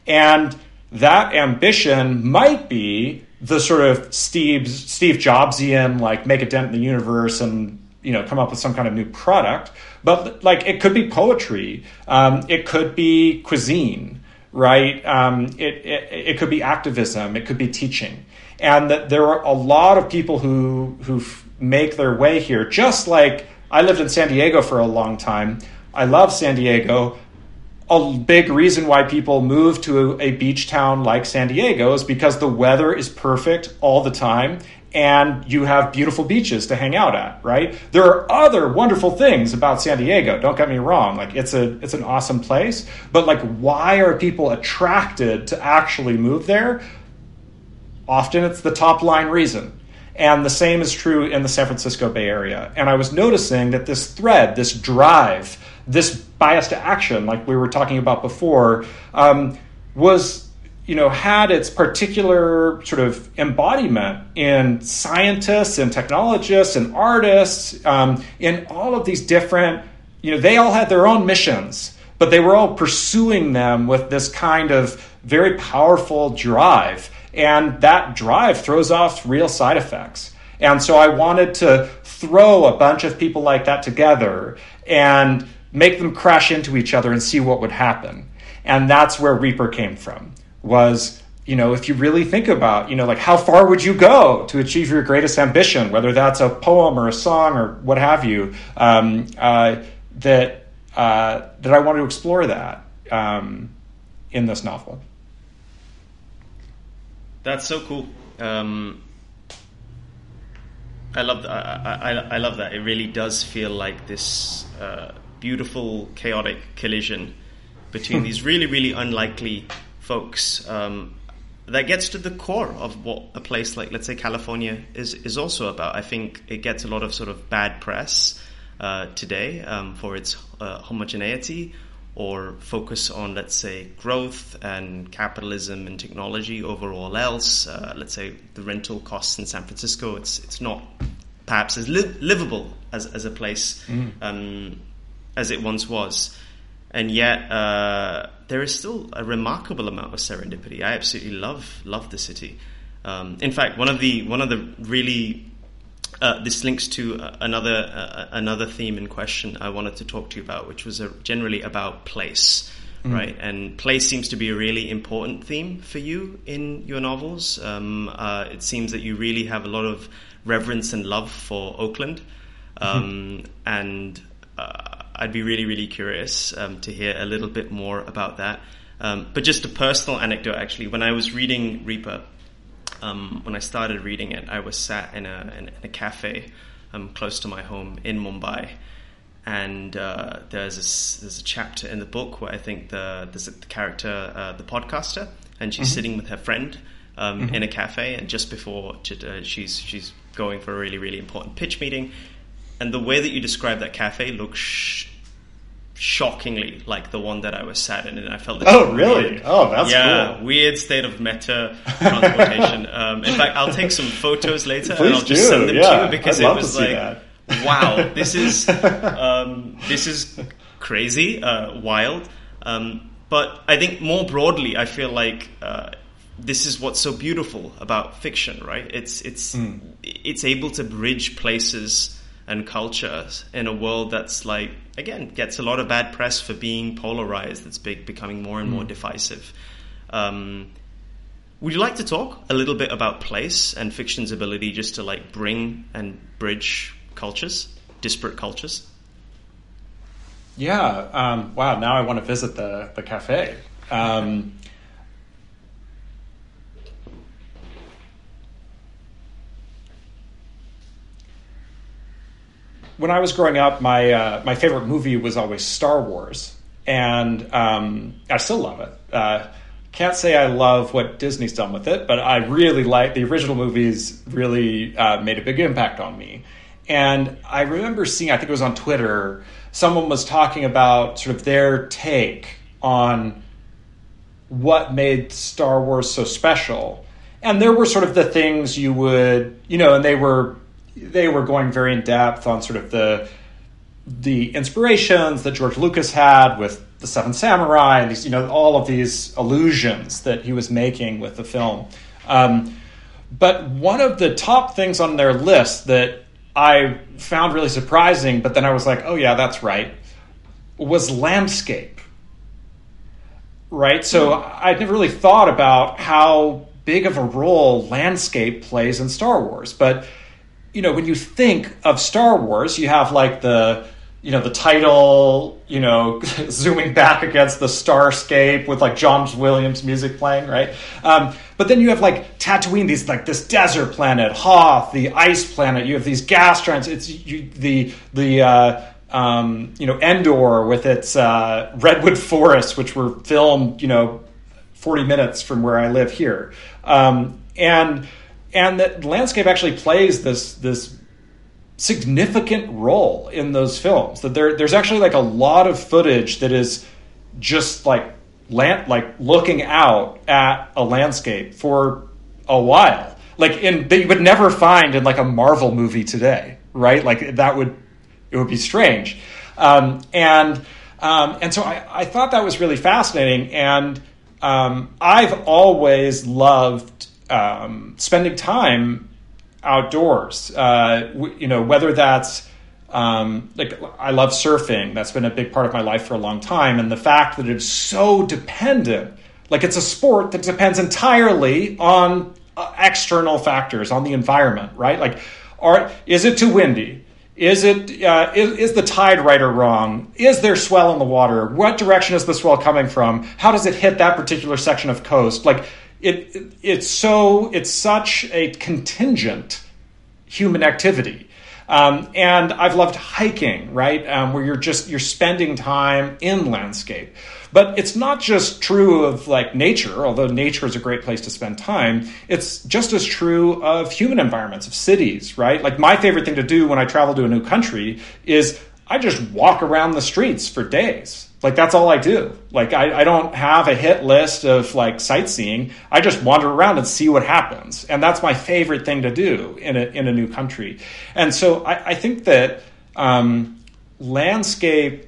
And that ambition might be the sort of Steve Steve Jobsian like make a dent in the universe and you know come up with some kind of new product, but like it could be poetry, um, it could be cuisine, right? Um, it, it it could be activism, it could be teaching, and that there are a lot of people who who make their way here. Just like I lived in San Diego for a long time. I love San Diego, a big reason why people move to a, beach town like San Diego is because the weather is perfect all the time and you have beautiful beaches to hang out at, right? There are other wonderful things about San Diego. Don't get me wrong. Like it's a it's an awesome place, but like why are people attracted to actually move there? Often it's the top line reason. And the same is true in the San Francisco Bay Area. And I was noticing that this thread, this drive, this bias to action, like we were talking about before, um, was you know had its particular sort of embodiment in scientists and technologists and artists um, in all of these different you know they all had their own missions but they were all pursuing them with this kind of very powerful drive and that drive throws off real side effects. And so i wanted to throw a bunch of people like that together and make them crash into each other and see what would happen. And that's where Reaper came from. Was you know, if you really think about, you know, like how far would you go to achieve your greatest ambition, whether that's a poem or a song or what have you, um, uh, that uh, that I want to explore that um, in this novel. That's so cool. Um, I love. I, I, I, love that. It really does feel like this. Uh, beautiful, chaotic collision between these really, really unlikely folks. Um, that gets to the core of what a place like, let's say, California is is also about. I think it gets a lot of sort of bad press uh, today um, for its uh, homogeneity or focus on, let's say, growth and capitalism and technology over all else. Uh, let's say the rental costs in San Francisco, it's it's not perhaps as li- livable as, as a place. Mm. Um, as it once was. And yet, uh, there is still a remarkable amount of serendipity. I absolutely love love the city. Um, in fact, one of the one of the really uh, this links to uh, another uh, another theme in question I wanted to talk to you about, which was generally about place, mm. right? And place seems to be a really important theme for you in your novels. Um, uh, it seems that you really have a lot of reverence and love for Oakland, um, mm-hmm. and uh, I'd be really, really curious um, to hear a little bit more about that. Um, but just a personal anecdote, actually, when I was reading Reaper, um, when I started reading it, I was sat in a, in, in a cafe um, close to my home in Mumbai. And uh, there's, a, there's a chapter in the book where I think the, there's a, the character, uh, the podcaster, and she's mm-hmm. sitting with her friend um, mm-hmm. in a cafe. And just before uh, she's, she's going for a really, really important pitch meeting, and the way that you describe that cafe looks shockingly like the one that I was sat in, and I felt. Oh, really? Weird, oh, that's yeah, cool. weird state of meta transportation. um, in fact, I'll take some photos later Please and I'll do. just send them yeah. to you because it was like, that. wow, this is um, this is crazy, uh, wild. Um, but I think more broadly, I feel like. Uh, this is what's so beautiful about fiction, right? It's it's mm. it's able to bridge places and culture in a world that's like again gets a lot of bad press for being polarized. It's big, becoming more and more mm. divisive. Um, would you like to talk a little bit about place and fiction's ability just to like bring and bridge cultures, disparate cultures? Yeah. Um, wow. Now I want to visit the the cafe. Um, when I was growing up, my uh, my favorite movie was always Star Wars, and um, I still love it. Uh, can't say I love what Disney's done with it, but I really like the original movies. Really uh, made a big impact on me, and I remember seeing. I think it was on Twitter. Someone was talking about sort of their take on what made Star Wars so special, and there were sort of the things you would, you know, and they were they were going very in depth on sort of the the inspirations that George Lucas had with the Seven Samurai and these, you know, all of these allusions that he was making with the film. Um, but one of the top things on their list that I found really surprising, but then I was like, oh yeah, that's right, was landscape. Right? So I'd never really thought about how big of a role landscape plays in Star Wars. But, you know, when you think of Star Wars, you have like the you know the title you know zooming back against the starscape with like john williams music playing right? Um, but then you have like tatooine these like this desert planet hoth the ice planet you have these gas giants it's you, the the uh, um, you know endor with its uh, redwood forests which were filmed you know 40 minutes from where i live here. Um, and and that landscape actually plays this this significant role in those films. That there, there's actually like a lot of footage that is just like land, like looking out at a landscape for a while. Like in that you would never find in like a Marvel movie today, right? Like that would it would be strange. Um, and um, and so I, I thought that was really fascinating. And um, I've always loved um, spending time outdoors. Uh, you know, whether that's um, like I love surfing. That's been a big part of my life for a long time, and the fact that it's so dependent, like it's a sport that depends entirely on uh, external factors, on the environment, right? Like, are is it too windy? Is it uh, is, is the tide right or wrong? Is there swell in the water? What direction is the swell coming from? How does it hit that particular section of coast? Like it, it, it's so it's such a contingent human activity. Um, and i've loved hiking right? Um, where you're just you're spending time in landscape. But it's not just true of like nature although nature is a great place to spend time. It's just as true of human environments of cities right? Like my favorite thing to do when i travel to a new country is i just walk around the streets for days like that's all I do. Like I, I don't have a hit list of like sightseeing. I just wander around and see what happens. And that's my favorite thing to do in a in a new country. And so I, I think that um, landscape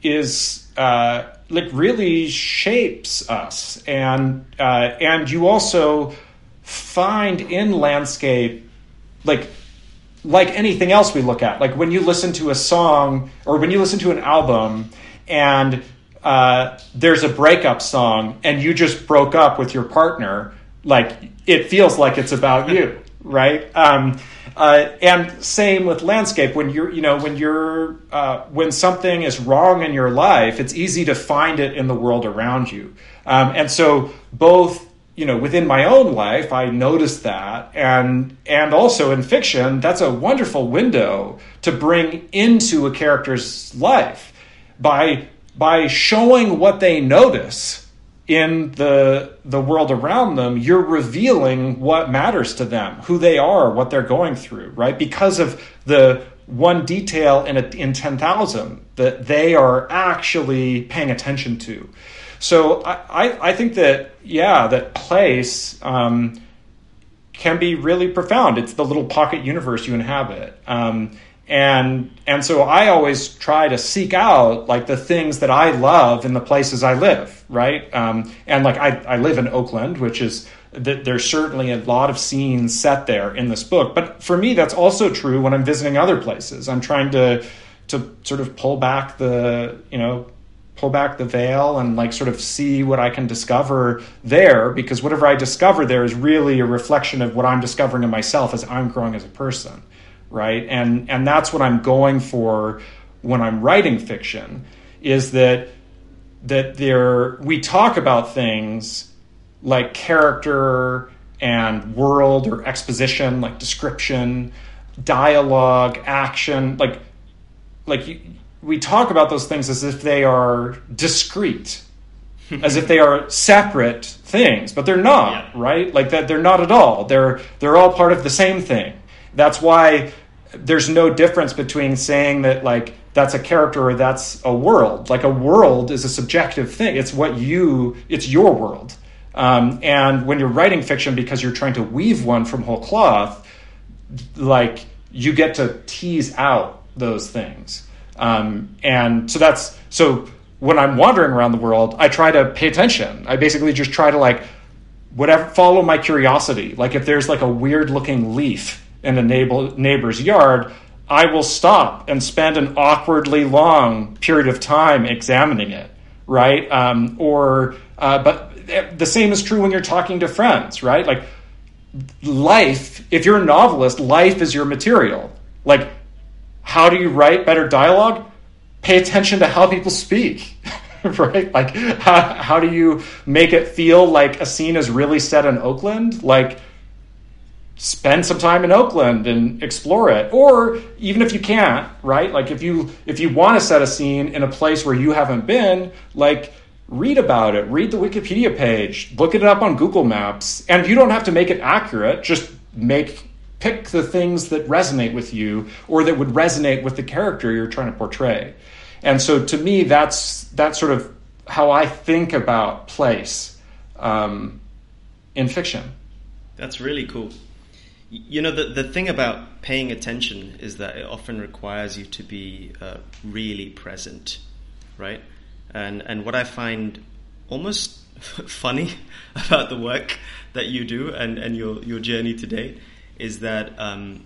is uh, like really shapes us. And uh, and you also find in landscape like like anything else we look at. Like when you listen to a song or when you listen to an album and uh, there's a breakup song and you just broke up with your partner, like it feels like it's about you, right? Um, uh, and same with landscape. When you're, you know, when you're, uh, when something is wrong in your life, it's easy to find it in the world around you. Um, and so both, you know, within my own life, I noticed that, and and also in fiction, that's a wonderful window to bring into a character's life by by showing what they notice in the the world around them you're revealing what matters to them who they are what they're going through right? Because of the one detail in a, in 10,000 that they are actually paying attention to. So I, I, I think that yeah that place um, can be really profound. It's the little pocket universe you inhabit. Um, and and so i always try to seek out like the things that i love in the places i live right? Um, and like I, I live in oakland which is that there's certainly a lot of scenes set there in this book. But for me that's also true when i'm visiting other places. I'm trying to to sort of pull back the you know pull back the veil and like sort of see what i can discover there because whatever i discover there is really a reflection of what i'm discovering in myself as i'm growing as a person right? And and that's what I'm going for when I'm writing fiction is that that there we talk about things like character and world or exposition like description dialogue action like like we talk about those things as if they are discrete as if they are separate things, but they're not, yeah. right? Like that they're not at all. They're they're all part of the same thing. That's why there's no difference between saying that like that's a character or that's a world. Like a world is a subjective thing. It's what you it's your world. Um, and when you're writing fiction because you're trying to weave one from whole cloth, like you get to tease out those things. Um, and so that's so when I'm wandering around the world, I try to pay attention. I basically just try to like whatever follow my curiosity. Like if there's like a weird looking leaf in a neighbor, neighbor's yard, I will stop and spend an awkwardly long period of time examining it, right? Um, or uh, but the same is true when you're talking to friends, right? Like life, if you're a novelist, life is your material. Like how do you write better dialogue? pay attention to how people speak right like how, how do you make it feel like a scene is really set in oakland like spend some time in oakland and explore it or even if you can't right like if you if you want to set a scene in a place where you haven't been like read about it read the wikipedia page look it up on google maps and you don't have to make it accurate just make pick the things that resonate with you or that would resonate with the character you're trying to portray. And so to me, that's that's sort of how I think about place um, in fiction. That's really cool. You know, the, the thing about paying attention is that it often requires you to be uh, really present, right? And, and what I find almost funny about the work that you do and, and your, your journey to date is that um,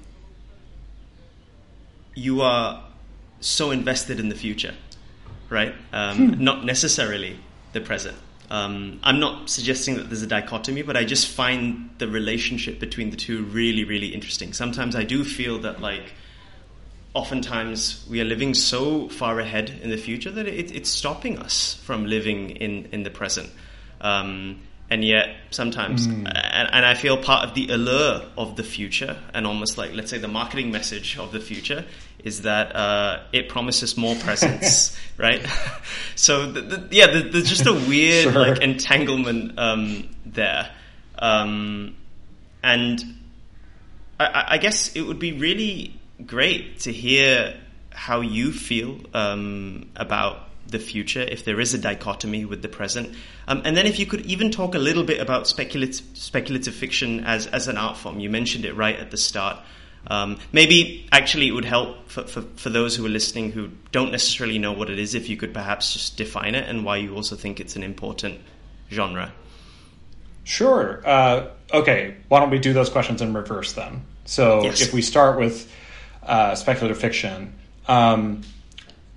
you are so invested in the future, right? Um, hmm. Not necessarily the present. Um, I'm not suggesting that there's a dichotomy, but I just find the relationship between the two really, really interesting. Sometimes I do feel that, like, oftentimes we are living so far ahead in the future that it, it's stopping us from living in, in the present. Um, and yet sometimes mm. and, and, i feel part of the allure of the future and almost like let's say the marketing message of the future is that uh, it promises more presence right so the, the, yeah the, there's just a weird sure. like entanglement um, there um, and I, I, guess it would be really great to hear how you feel um, about the future, if there is a dichotomy with the present. Um, and then if you could even talk a little bit about speculative, speculative fiction as, as an art form. You mentioned it right at the start. Um, maybe actually it would help for, for, for, those who are listening who don't necessarily know what it is if you could perhaps just define it and why you also think it's an important genre. Sure. Uh, okay, why don't we do those questions in reverse then? So yes. if we start with uh, speculative fiction. Um,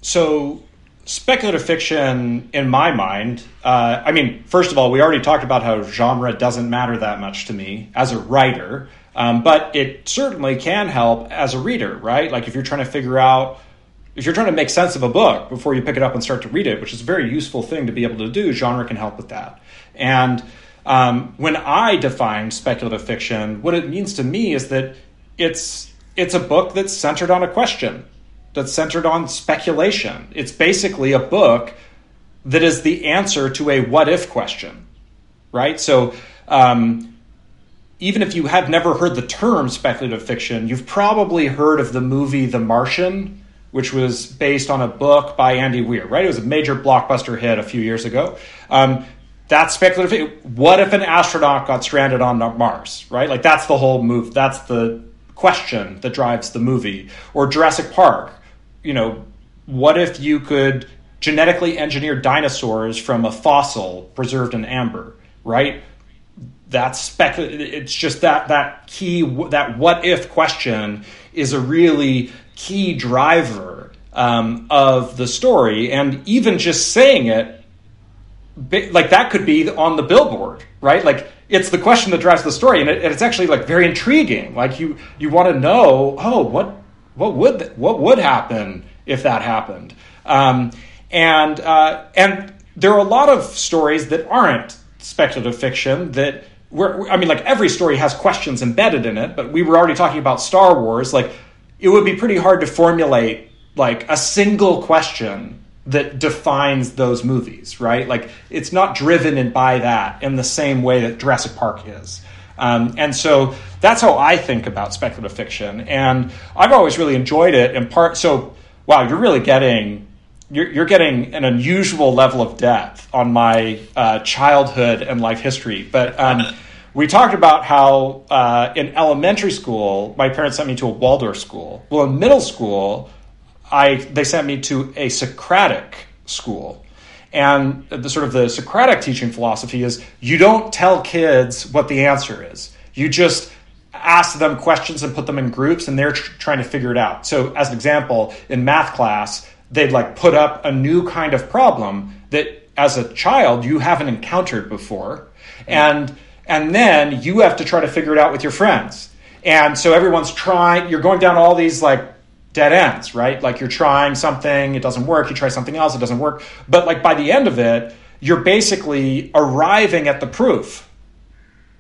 so speculative fiction, in my mind, uh, I mean, first of all, we already talked about how genre doesn't matter that much to me as a writer, um, but it certainly can help as a reader, right? Like if you're trying to figure out, if you're trying to make sense of a book before you pick it up and start to read it, which is a very useful thing to be able to do, genre can help with that. And um, when I define speculative fiction, what it means to me is that it's it's a book that's centered on a question that's centered on speculation. It's basically a book that is the answer to a what if question, right? So, um, even if you have never heard the term speculative fiction, you've probably heard of the movie The Martian, which was based on a book by Andy Weir, right? It was a major blockbuster hit a few years ago. Um, that's speculative. What if an astronaut got stranded on Mars, right? Like that's the whole move. That's the question that drives the movie. Or Jurassic Park, you know, what if you could genetically engineer dinosaurs from a fossil preserved in amber, right? That's spec. It's just that that key that what if question is a really key driver um, of the story, and even just saying it, like that could be on the billboard, right? Like it's the question that drives the story, and, it, and it's actually like very intriguing. Like you you want to know, oh, what what would what would happen if that happened? Um, and uh, and there are a lot of stories that aren't speculative fiction that we're, I mean, like every story has questions embedded in it, but we were already talking about Star Wars. Like, it would be pretty hard to formulate like a single question that defines those movies, right? Like it's not driven in by that in the same way that Jurassic Park is. Um, and so that's how I think about speculative fiction, and I've always really enjoyed it. In part, so wow, you're really getting you're, you're getting an unusual level of depth on my uh, childhood and life history. But um, we talked about how uh, in elementary school, my parents sent me to a Waldorf school. Well, in middle school, I they sent me to a Socratic school. And the sort of the Socratic teaching philosophy is you don't tell kids what the answer is. You just ask them questions and put them in groups and they're tr- trying to figure it out. So as an example, in math class, they'd like put up a new kind of problem that as a child you haven't encountered before. And and then you have to try to figure it out with your friends. And so everyone's trying you're going down all these like dead ends, right? Like you're trying something, it doesn't work, you try something else, it doesn't work. But like by the end of it, you're basically arriving at the proof,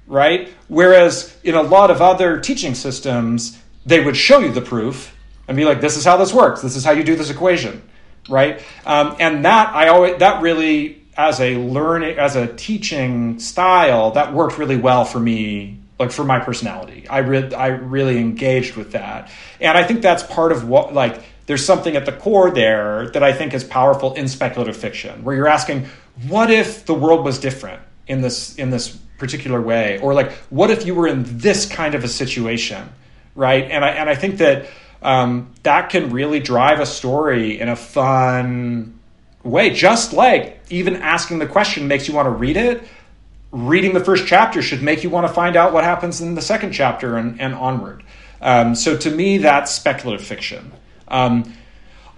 right? Whereas in a lot of other teaching systems, they would show you the proof and be like, this is how this works, this is how you do this equation, right? Um, and that I always that really as a learning as a teaching style that worked really well for me like for my personality. I I really engaged with that, and I think that's part of what like there's something at the core there that I think is powerful in speculative fiction, where you're asking, what if the world was different in this in this particular way, or like what if you were in this kind of a situation, right? And I and I think that um, that can really drive a story in a fun way, just like even asking the question makes you want to read it reading the first chapter should make you want to find out what happens in the second chapter and, and onward. Um, so to me, that's speculative fiction. Um,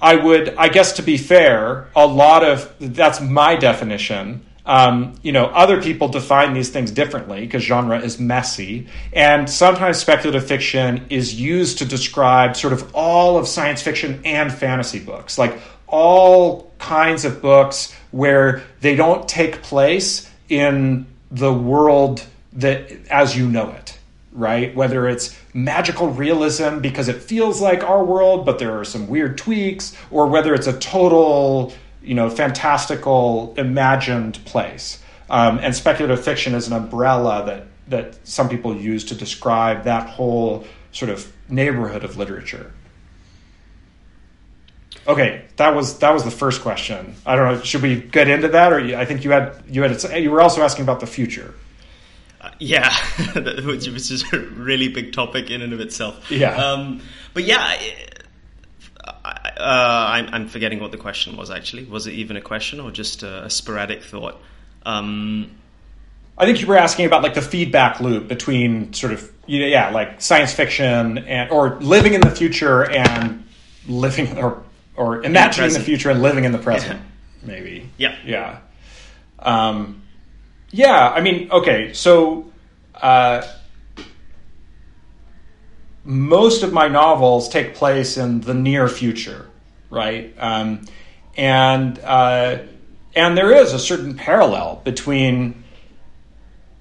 I would, I guess, to be fair, a lot of that's my definition. Um, you know, other people define these things differently because genre is messy, and sometimes speculative fiction is used to describe sort of all of science fiction and fantasy books, like all kinds of books where they don't take place in the world that as you know it right? Whether it's magical realism because it feels like our world but there are some weird tweaks or whether it's a total you know fantastical imagined place. Um, and speculative fiction is an umbrella that that some people use to describe that whole sort of neighborhood of literature Okay, that was that was the first question. I don't know. Should we get into that, or I think you had you had you were also asking about the future. Uh, yeah, which, is a really big topic in and of itself. Yeah. Um, but yeah, uh, I'm, I'm, forgetting what the question was. Actually, was it even a question or just a, a sporadic thought? Um, I think you were asking about like the feedback loop between sort of yeah, like science fiction and or living in the future and living or or imagining the, the, future and living in the present, yeah. maybe. Yeah. Yeah. Um, yeah. I mean, okay. So, uh, most of my novels take place in the near future, right? Um, and uh, and there is a certain parallel between,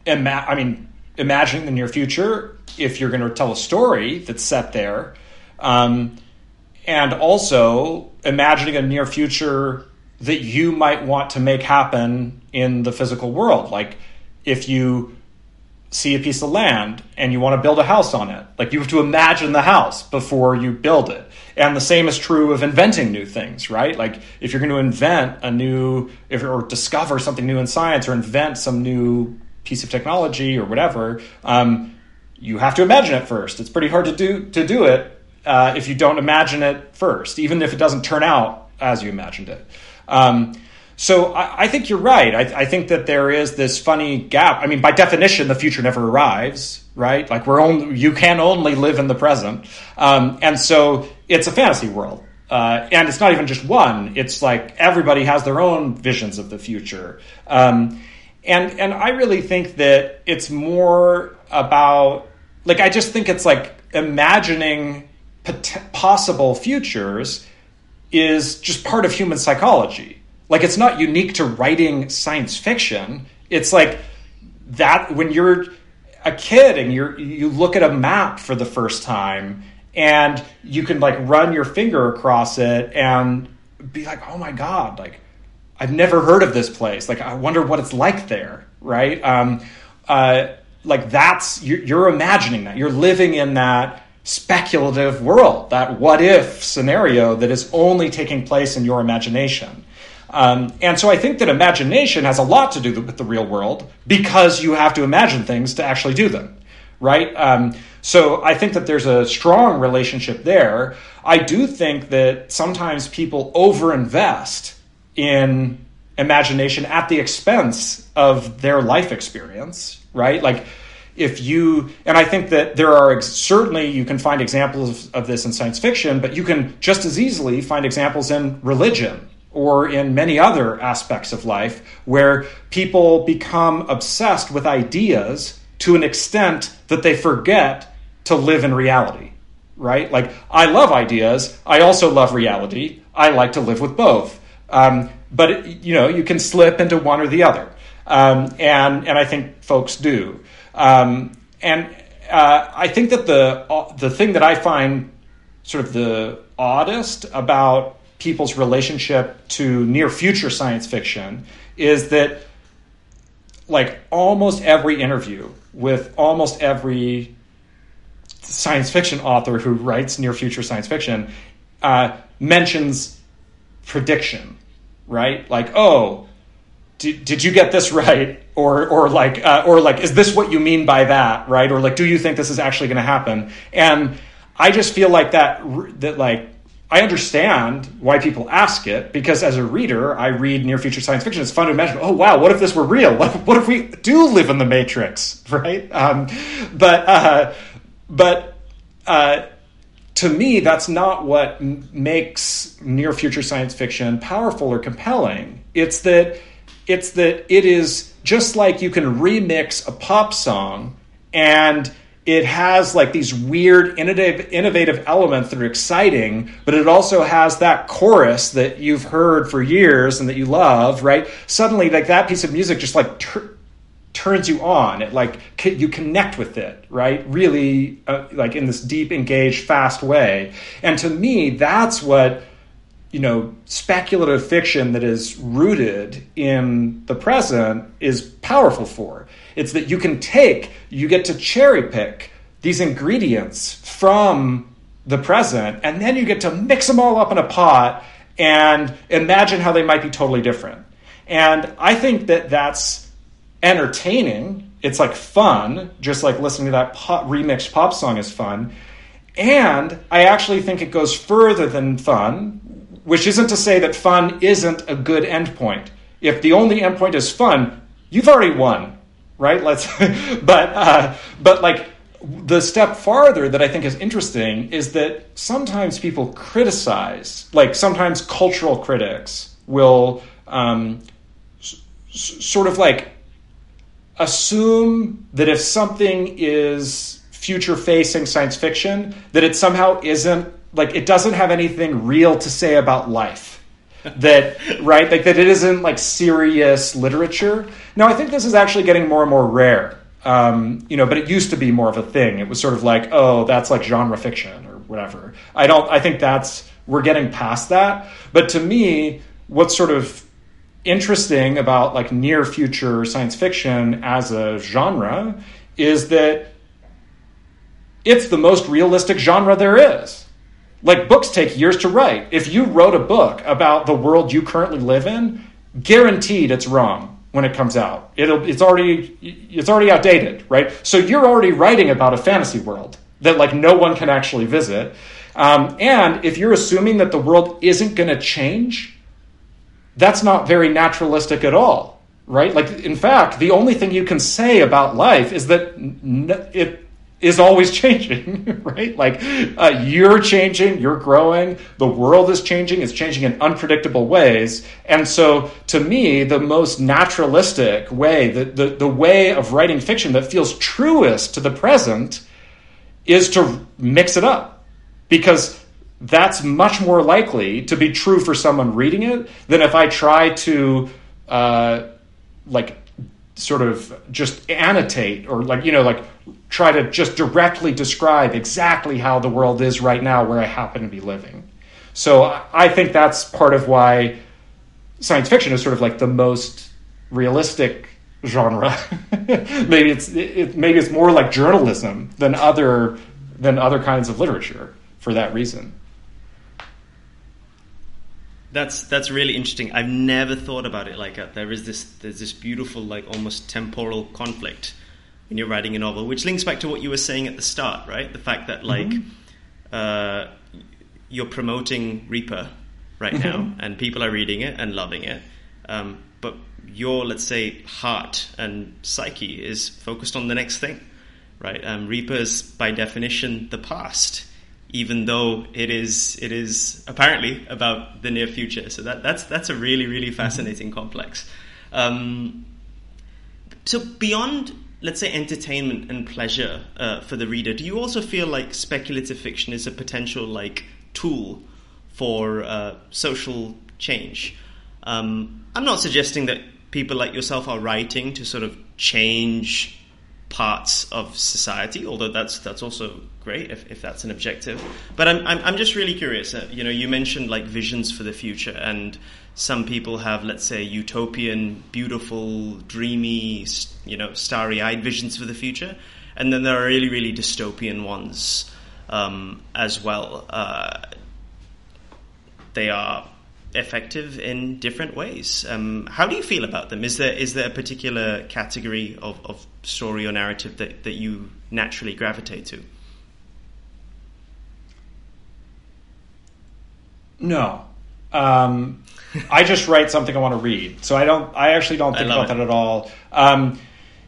ima- I mean, imagining the near future if you're going to tell a story that's set there. Um, and also imagining a near future that you might want to make happen in the physical world. Like if you see a piece of land and you want to build a house on it, like you have to imagine the house before you build it. And the same is true of inventing new things, right? Like if you're going to invent a new if, or discover something new in science or invent some new piece of technology or whatever, um, you have to imagine it first. It's pretty hard to do to do it uh, if you don't imagine it first, even if it doesn't turn out as you imagined it. Um, so I, I, think you're right. I, I, think that there is this funny gap. I mean, by definition, the future never arrives, right? Like we're only you can only live in the present, um, and so it's a fantasy world. Uh, and it's not even just one. It's like everybody has their own visions of the future. Um, and and I really think that it's more about like I just think it's like imagining possible futures is just part of human psychology. Like it's not unique to writing science fiction. It's like that when you're a kid and you're you look at a map for the first time and you can like run your finger across it and be like, oh my god, like I've never heard of this place. Like I wonder what it's like there, right? Um, uh, like that's you're imagining that you're living in that speculative world, that what if scenario that is only taking place in your imagination. Um, and so I think that imagination has a lot to do with the real world because you have to imagine things to actually do them, right? Um, so I think that there's a strong relationship there. I do think that sometimes people overinvest in imagination at the expense of their life experience, right? Like if you and i think that there are certainly you can find examples of, of, this in science fiction but you can just as easily find examples in religion or in many other aspects of life where people become obsessed with ideas to an extent that they forget to live in reality right? Like i love ideas. I also love reality. I like to live with both. Um, but you know you can slip into one or the other. Um, and and i think folks do um, and uh, I think that the the thing that I find sort of the oddest about people's relationship to near future science fiction is that like almost every interview with almost every science fiction author who writes near future science fiction uh, mentions prediction right? Like oh did, did you get this right or or like uh, or like is this what you mean by that right? Or like do you think this is actually going to happen? And i just feel like that that like i understand why people ask it because as a reader i read near future science fiction it's fun to imagine oh wow what if this were real? What, what if we do live in the matrix right? Um, but uh, but uh, to me that's not what makes near future science fiction powerful or compelling. It's that it's that it is just like you can remix a pop song and it has like these weird innovative, innovative elements that are exciting but it also has that chorus that you've heard for years and that you love right? Suddenly like that piece of music just like tur- turns you on. It like you connect with it right? Really uh, like in this deep engaged fast way. And to me that's what you know, speculative fiction that is rooted in the present is powerful for. It's that you can take, you get to cherry pick these ingredients from the present, and then you get to mix them all up in a pot and imagine how they might be totally different. And I think that that's entertaining. It's like fun, just like listening to that pop, remixed pop song is fun. And I actually think it goes further than fun, which isn't to say that fun isn't a good endpoint. If the only endpoint is fun, you've already won, right? Let's, but uh, but like the step farther that I think is interesting is that sometimes people criticize, like sometimes cultural critics will um, s- sort of like assume that if something is future facing science fiction, that it somehow isn't like it doesn't have anything real to say about life. That right? Like that it isn't like serious literature. Now i think this is actually getting more and more rare. Um, you know but it used to be more of a thing. It was sort of like oh that's like genre fiction or whatever. I don't i think that's we're getting past that. But to me what's sort of interesting about like near future science fiction as a genre is that it's the most realistic genre there is like books take years to write. If you wrote a book about the world you currently live in, guaranteed it's wrong when it comes out. It'll it's already it's already outdated, right? So you're already writing about a fantasy world that like no one can actually visit. Um, and if you're assuming that the world isn't going to change, that's not very naturalistic at all, right? Like in fact, the only thing you can say about life is that it is always changing, right? Like uh, you're changing, you're growing, the world is changing, it's changing in unpredictable ways. And so, to me, the most naturalistic way, the, the, the way of writing fiction that feels truest to the present is to mix it up. Because that's much more likely to be true for someone reading it than if I try to, uh, like, sort of just annotate or like you know like try to just directly describe exactly how the world is right now where I happen to be living. So I think that's part of why science fiction is sort of like the most realistic genre. maybe it's it, maybe it's more like journalism than other than other kinds of literature for that reason. That's that's really interesting. I've never thought about it like that. There is this there's this beautiful like almost temporal conflict when you're writing a novel, which links back to what you were saying at the start, right? The fact that like mm-hmm. uh, you're promoting Reaper right now, mm-hmm. and people are reading it and loving it, um, but your let's say heart and psyche is focused on the next thing, right? Um, Reaper is by definition the past even though it is it is apparently about the near future. So that that's that's a really really fascinating complex. Um, so beyond let's say entertainment and pleasure uh, for the reader, do you also feel like speculative fiction is a potential like tool for uh, social change? Um, I'm not suggesting that people like yourself are writing to sort of change parts of society, although that's that's also great if, if that's an objective. But I'm, I'm, I'm just really curious. Uh, you know, you mentioned like visions for the future, and some people have, let's say, utopian, beautiful, dreamy, you know, starry-eyed visions for the future, and then there are really, really dystopian ones um, as well. Uh, they are effective in different ways. Um, how do you feel about them? Is there is there a particular category of, of story or narrative that, that you naturally gravitate to? No. Um, I just write something I want to read. So I don't. I actually don't think about it. that at all. Um,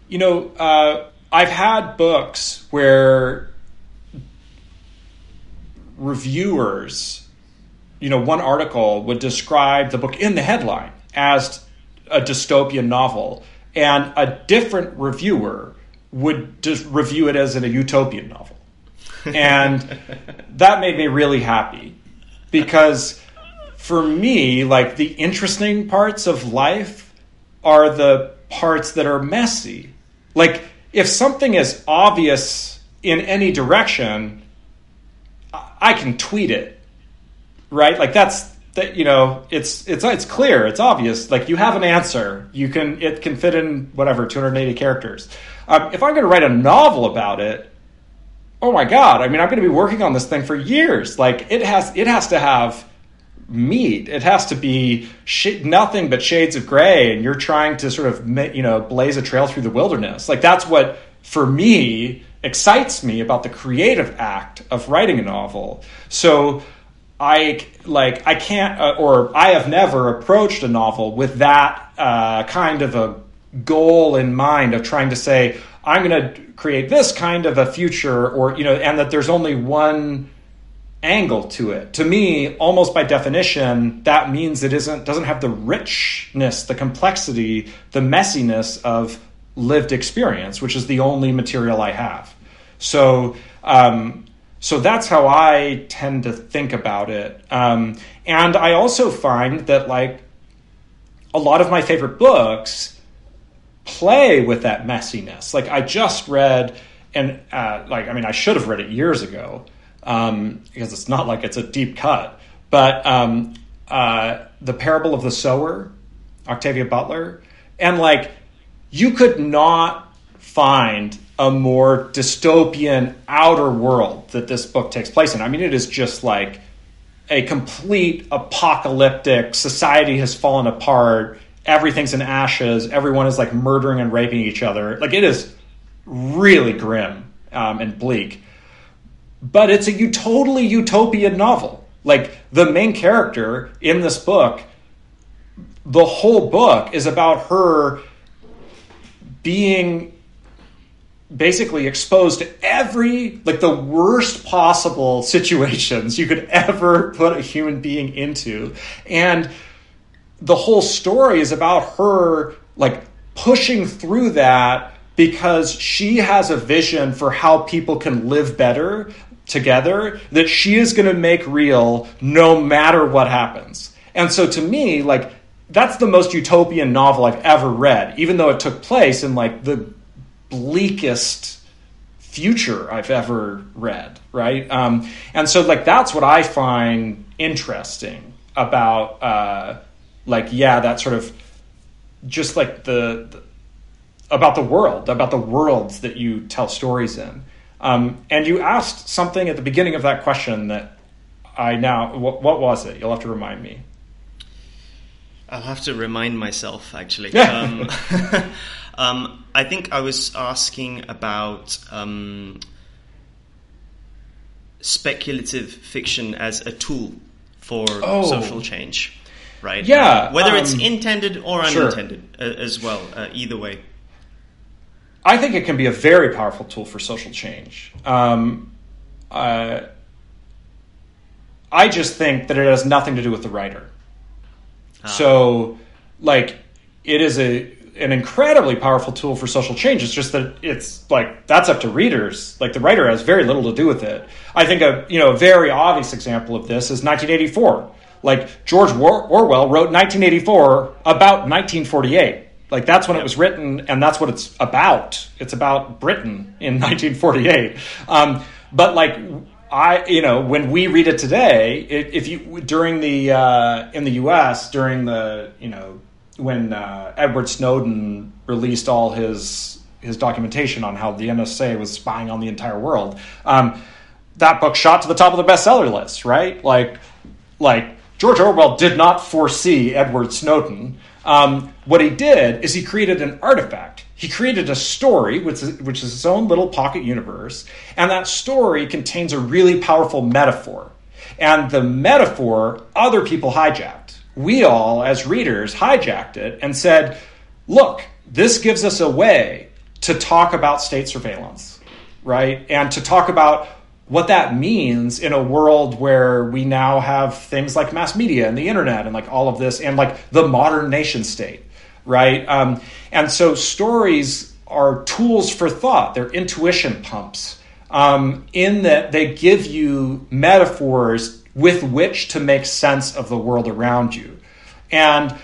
you know, uh, I've had books where reviewers you know, one article would describe the book in the headline as a dystopian novel, and a different reviewer would just review it as a utopian novel. And that made me really happy because for me, like the interesting parts of life are the parts that are messy. Like if something is obvious in any direction, I can tweet it right? Like that's that you know it's it's it's clear, it's obvious. Like you have an answer, you can it can fit in whatever 280 characters. Um, if I'm going to write a novel about it, oh my god! I mean, I'm going to be working on this thing for years. Like it has it has to have meat. It has to be sh- nothing but shades of gray, and you're trying to sort of you know blaze a trail through the wilderness. Like that's what for me excites me about the creative act of writing a novel. So I like I can't uh, or I have never approached a novel with that uh, kind of a goal in mind of trying to say I'm going to create this kind of a future or you know and that there's only one angle to it. To me, almost by definition, that means it isn't doesn't have the richness, the complexity, the messiness of lived experience, which is the only material I have. So um, so that's how I tend to think about it. Um, and I also find that, like, a lot of my favorite books play with that messiness. Like, I just read, and uh, like, I mean, I should have read it years ago um, because it's not like it's a deep cut, but um, uh, The Parable of the Sower, Octavia Butler. And, like, you could not find a more dystopian outer world that this book takes place in. I mean, it is just like a complete apocalyptic society has fallen apart. Everything's in ashes. Everyone is like murdering and raping each other. Like it is really grim um, and bleak. But it's a totally utopian novel. Like the main character in this book, the whole book is about her being basically exposed to every like the worst possible situations you could ever put a human being into. And the whole story is about her like pushing through that because she has a vision for how people can live better together that she is going to make real no matter what happens. And so to me like that's the most utopian novel I've ever read, even though it took place in like the bleakest future I've ever read, right? Um, and so, like, that's what I find interesting about uh, like yeah that sort of just like the, the, about the world about the worlds that you tell stories in. Um, and you asked something at the beginning of that question that i now what, what was it? You'll have to remind me. I'll have to remind myself actually. Um, um, i think i was asking about um, speculative fiction as a tool for oh. social change, right? Yeah, uh, whether um, it's intended or unintended sure. uh, as well. Uh, either way, I think it can be a very powerful tool for social change. Um, uh, I just think that it has nothing to do with the writer. Ah. So, like, it is a an incredibly powerful tool for social change. It's just that it's like that's up to readers. Like the writer has very little to do with it. I think a you know a very obvious example of this is 1984. Like George Orwell wrote 1984 about 1948. Like that's when it was written, and that's what it's about. It's about Britain in 1948. Um, but like I, you know, when we read it today, if you during the uh, in the U.S. during the you know when uh, Edward Snowden released all his his documentation on how the NSA was spying on the entire world, um, that book shot to the top of the bestseller list, right? Like, like George Orwell did not foresee Edward Snowden. Um, what he did is he created an artifact. He created a story, which is, which is its own little pocket universe, and that story contains a really powerful metaphor. And the metaphor, other people hijack we all, as readers, hijacked it and said, look, this gives us a way to talk about state surveillance, right? And to talk about what that means in a world where we now have things like mass media and the internet and like all of this and like the modern nation state, right? Um, and so stories are tools for thought, they're intuition pumps. Um, in that they give you metaphors with which to make sense of the world around you. And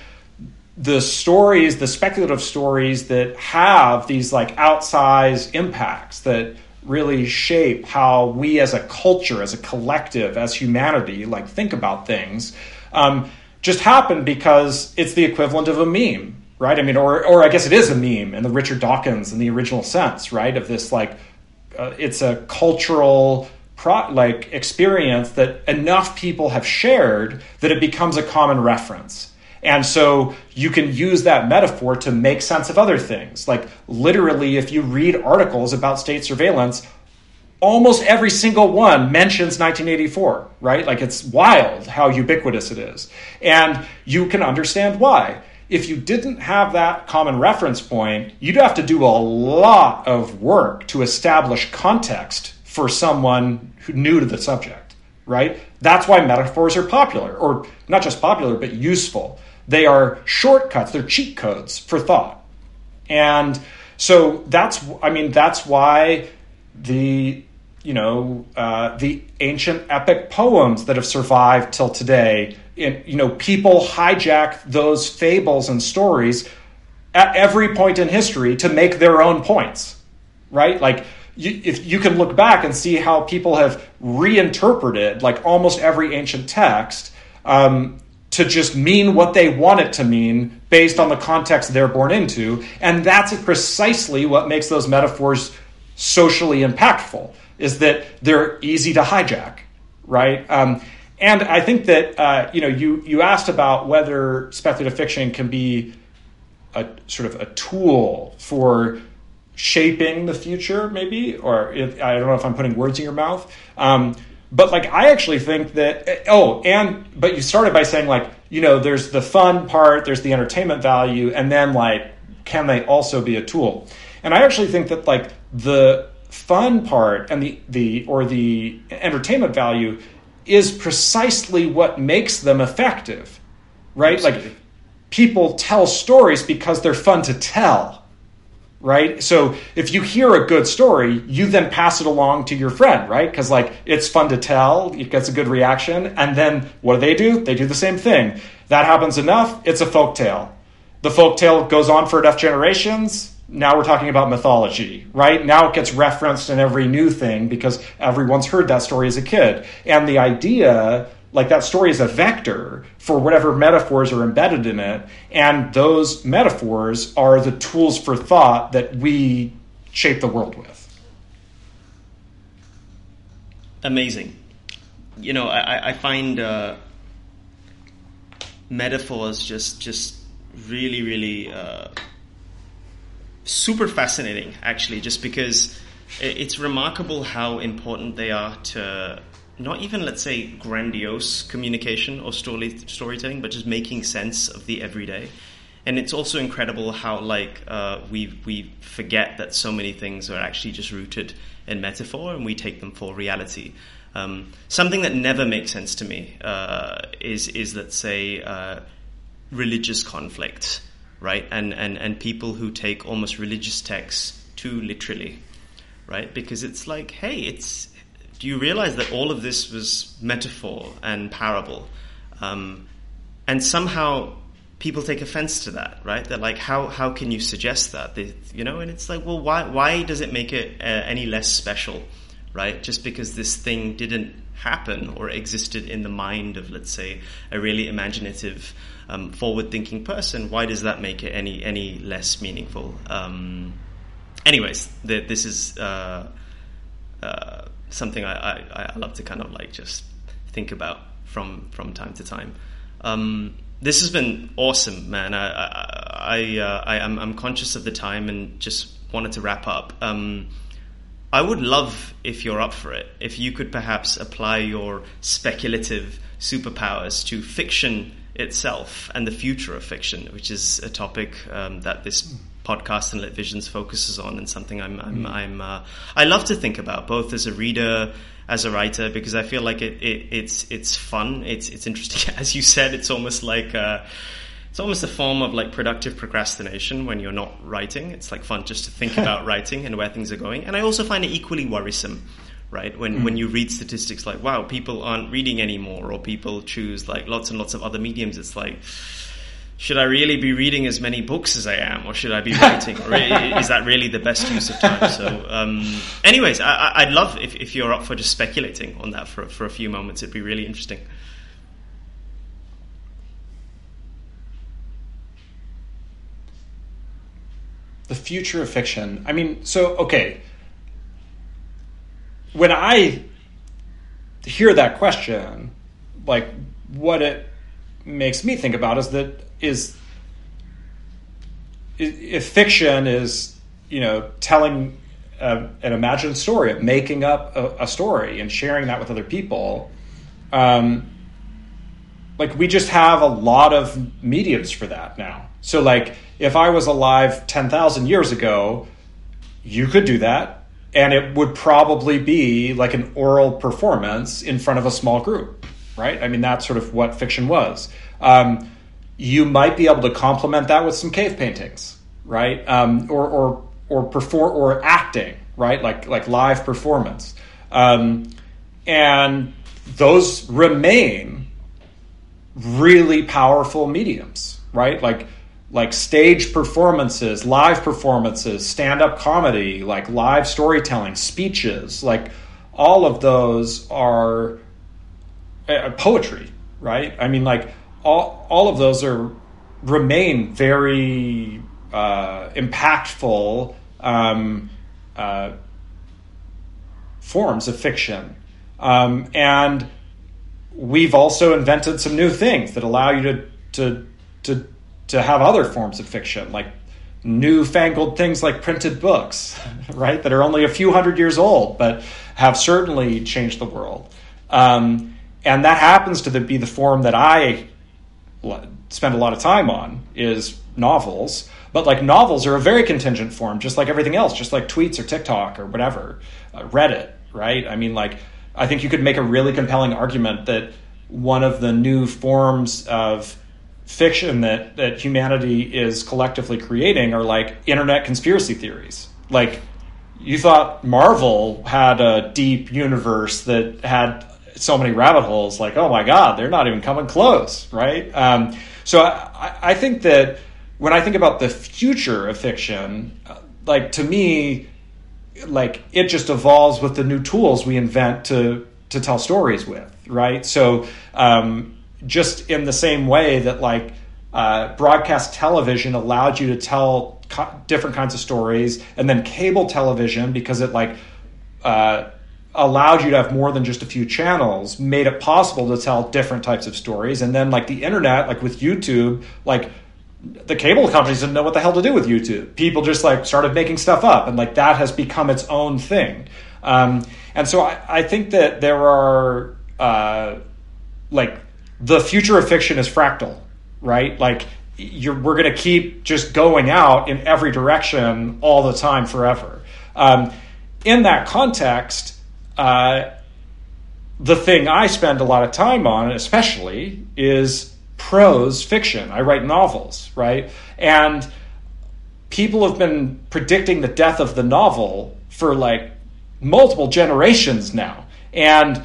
the stories, the speculative stories that have these like outsized impacts that really shape how we as a culture, as a collective, as humanity, like think about things, um, just happen because it's the equivalent of a meme, right? I mean, or or I guess it is a meme in the Richard Dawkins in the original sense, right? Of this like, uh, it's a cultural pro- like experience that enough people have shared that it becomes a common reference. And so you can use that metaphor to make sense of other things. Like literally, if you read articles about state surveillance, almost every single one mentions 1984, right? Like it's wild how ubiquitous it is. And you can understand why. If you didn't have that common reference point, you'd have to do a lot of work to establish context for someone who new to the subject, right? That's why metaphors are popular, or not just popular, but useful. They are shortcuts, they're cheat codes for thought. And so that's, I mean, that's why the, you know, uh, the ancient epic poems that have survived till today, in, you know, people hijack those fables and stories at every point in history to make their own points, right? Like, you, if you can look back and see how people have reinterpreted like almost every ancient text um, to just mean what they want it to mean based on the context they're born into. And that's precisely what makes those metaphors socially impactful is that they're easy to hijack right? Um, and i think that uh, you know you you asked about whether speculative fiction can be a sort of a tool for shaping the future, maybe, or if, I don't know if I'm putting words in your mouth. Um, but like, I actually think that, oh, and, but you started by saying like, you know, there's the fun part, there's the entertainment value, and then like, can they also be a tool? And I actually think that like the fun part and the, the, or the entertainment value is precisely what makes them effective, right? Absolutely. Like, people tell stories because they're fun to tell right? So if you hear a good story, you then pass it along to your friend, right? Because like it's fun to tell, it gets a good reaction, and then what do they do? They do the same thing. That happens enough, it's a folk tale. The folk tale goes on for enough generations. Now we're talking about mythology, right? Now it gets referenced in every new thing because everyone's heard that story as a kid. And the idea like that story is a vector for whatever metaphors are embedded in it and those metaphors are the tools for thought that we shape the world with. Amazing. You know i, I find uh, metaphors just just really really uh, super fascinating actually just because it's remarkable how important they are to not even let's say grandiose communication or story storytelling, but just making sense of the everyday. And it's also incredible how like uh, we we forget that so many things are actually just rooted in metaphor, and we take them for reality. Um, something that never makes sense to me uh, is is let's say uh, religious conflict, right? And and and people who take almost religious texts too literally, right? Because it's like, hey, it's do you realize that all of this was metaphor and parable? Um, and somehow people take offense to that, right? They're like, how, how can you suggest that? They, you know, and it's like, well, why, why does it make it uh, any less special, right? Just because this thing didn't happen or existed in the mind of, let's say, a really imaginative, um, forward-thinking person, why does that make it any, any less meaningful? Um, anyways, the, this is, uh, uh, something I, I, I, love to kind of like just think about from from time to time. Um, this has been awesome, man. I I, I, uh, I am I'm conscious of the time and just wanted to wrap up. Um, I would love if you're up for it. If you could perhaps apply your speculative superpowers to fiction itself and the future of fiction, which is a topic um, that this podcast and Lit Visions focuses on, and something I'm, I'm, mm. I'm uh, I love to think about both as a reader, as a writer, because I feel like it, it it's it's fun, it's it's interesting. As you said, it's almost like. Uh, it's almost a form of like productive procrastination when you're not writing. It's like fun just to think about writing and where things are going. And I also find it equally worrisome, right? When mm. when you read statistics like, wow, people aren't reading anymore, or people choose like lots and lots of other mediums. It's like should I really be reading as many books as I am, or should I be writing? or is that really the best use of time? So, um, anyways, I, would love if, if you're up for just speculating on that for for a few moments. It'd be really interesting. The future of fiction. I mean, so okay. When I hear that question, like what it makes me think about is that is if fiction is you know telling a, an imagined story, making up a, a, story and sharing that with other people, um, like we just have a lot of mediums for that now. So like if I was alive ten thousand years ago, you could do that, and it would probably be like an oral performance in front of a small group, right? I mean that's sort of what fiction was. Um, you might be able to complement that with some cave paintings, right? Um, or or or perform or acting, right? Like like live performance, um, and those remain really powerful mediums, right? Like like stage performances, live performances, stand up comedy, like live storytelling, speeches, like all of those are uh, poetry, right? I mean, like all all of those are remain very uh, impactful um, uh, forms of fiction, um, and we've also invented some new things that allow you to to to to have other forms of fiction, like newfangled things like printed books, right? That are only a few hundred years old, but have certainly changed the world. Um, and that happens to be the form that I spend a lot of time on is novels. But like novels are a very contingent form, just like everything else, just like tweets or TikTok or whatever, uh, Reddit, right? I mean, like, I think you could make a really compelling argument that one of the new forms of fiction that, that humanity is collectively creating are like internet conspiracy theories. Like, you thought Marvel had a deep universe that had so many rabbit holes. Like, oh my God, they're not even coming close, right? Um, so I, I, think that when I think about the future of fiction, uh, like to me, like it just evolves with the new tools we invent to to tell stories with, right? So, um, just in the same way that like uh, broadcast television allowed you to tell co- different kinds of stories, and then cable television because it like uh, allowed you to have more than just a few channels, made it possible to tell different types of stories, and then like the internet, like with YouTube, like the cable companies didn't know what the hell to do with YouTube. People just like started making stuff up, and like that has become its own thing. Um, and so I, I, think that there are uh, like the future of fiction is fractal, right? Like you're, we're going to keep just going out in every direction all the time forever. Um, in that context, uh, the thing I spend a lot of time on, especially, is prose fiction. I write novels, right? And people have been predicting the death of the novel for like multiple generations now. And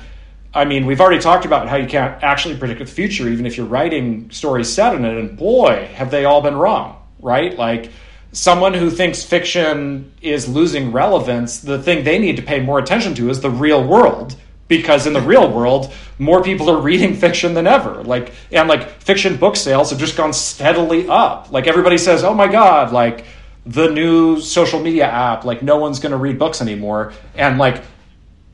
I mean, we've already talked about how you can't actually predict the future, even if you're writing stories set in it. And boy, have they all been wrong, right? Like, someone who thinks fiction is losing relevance, the thing they need to pay more attention to is the real world. Because in the real world, more people are reading fiction than ever. Like, and like fiction book sales have just gone steadily up. Like, everybody says, oh my God, like the new social media app, like, no one's going to read books anymore. And like,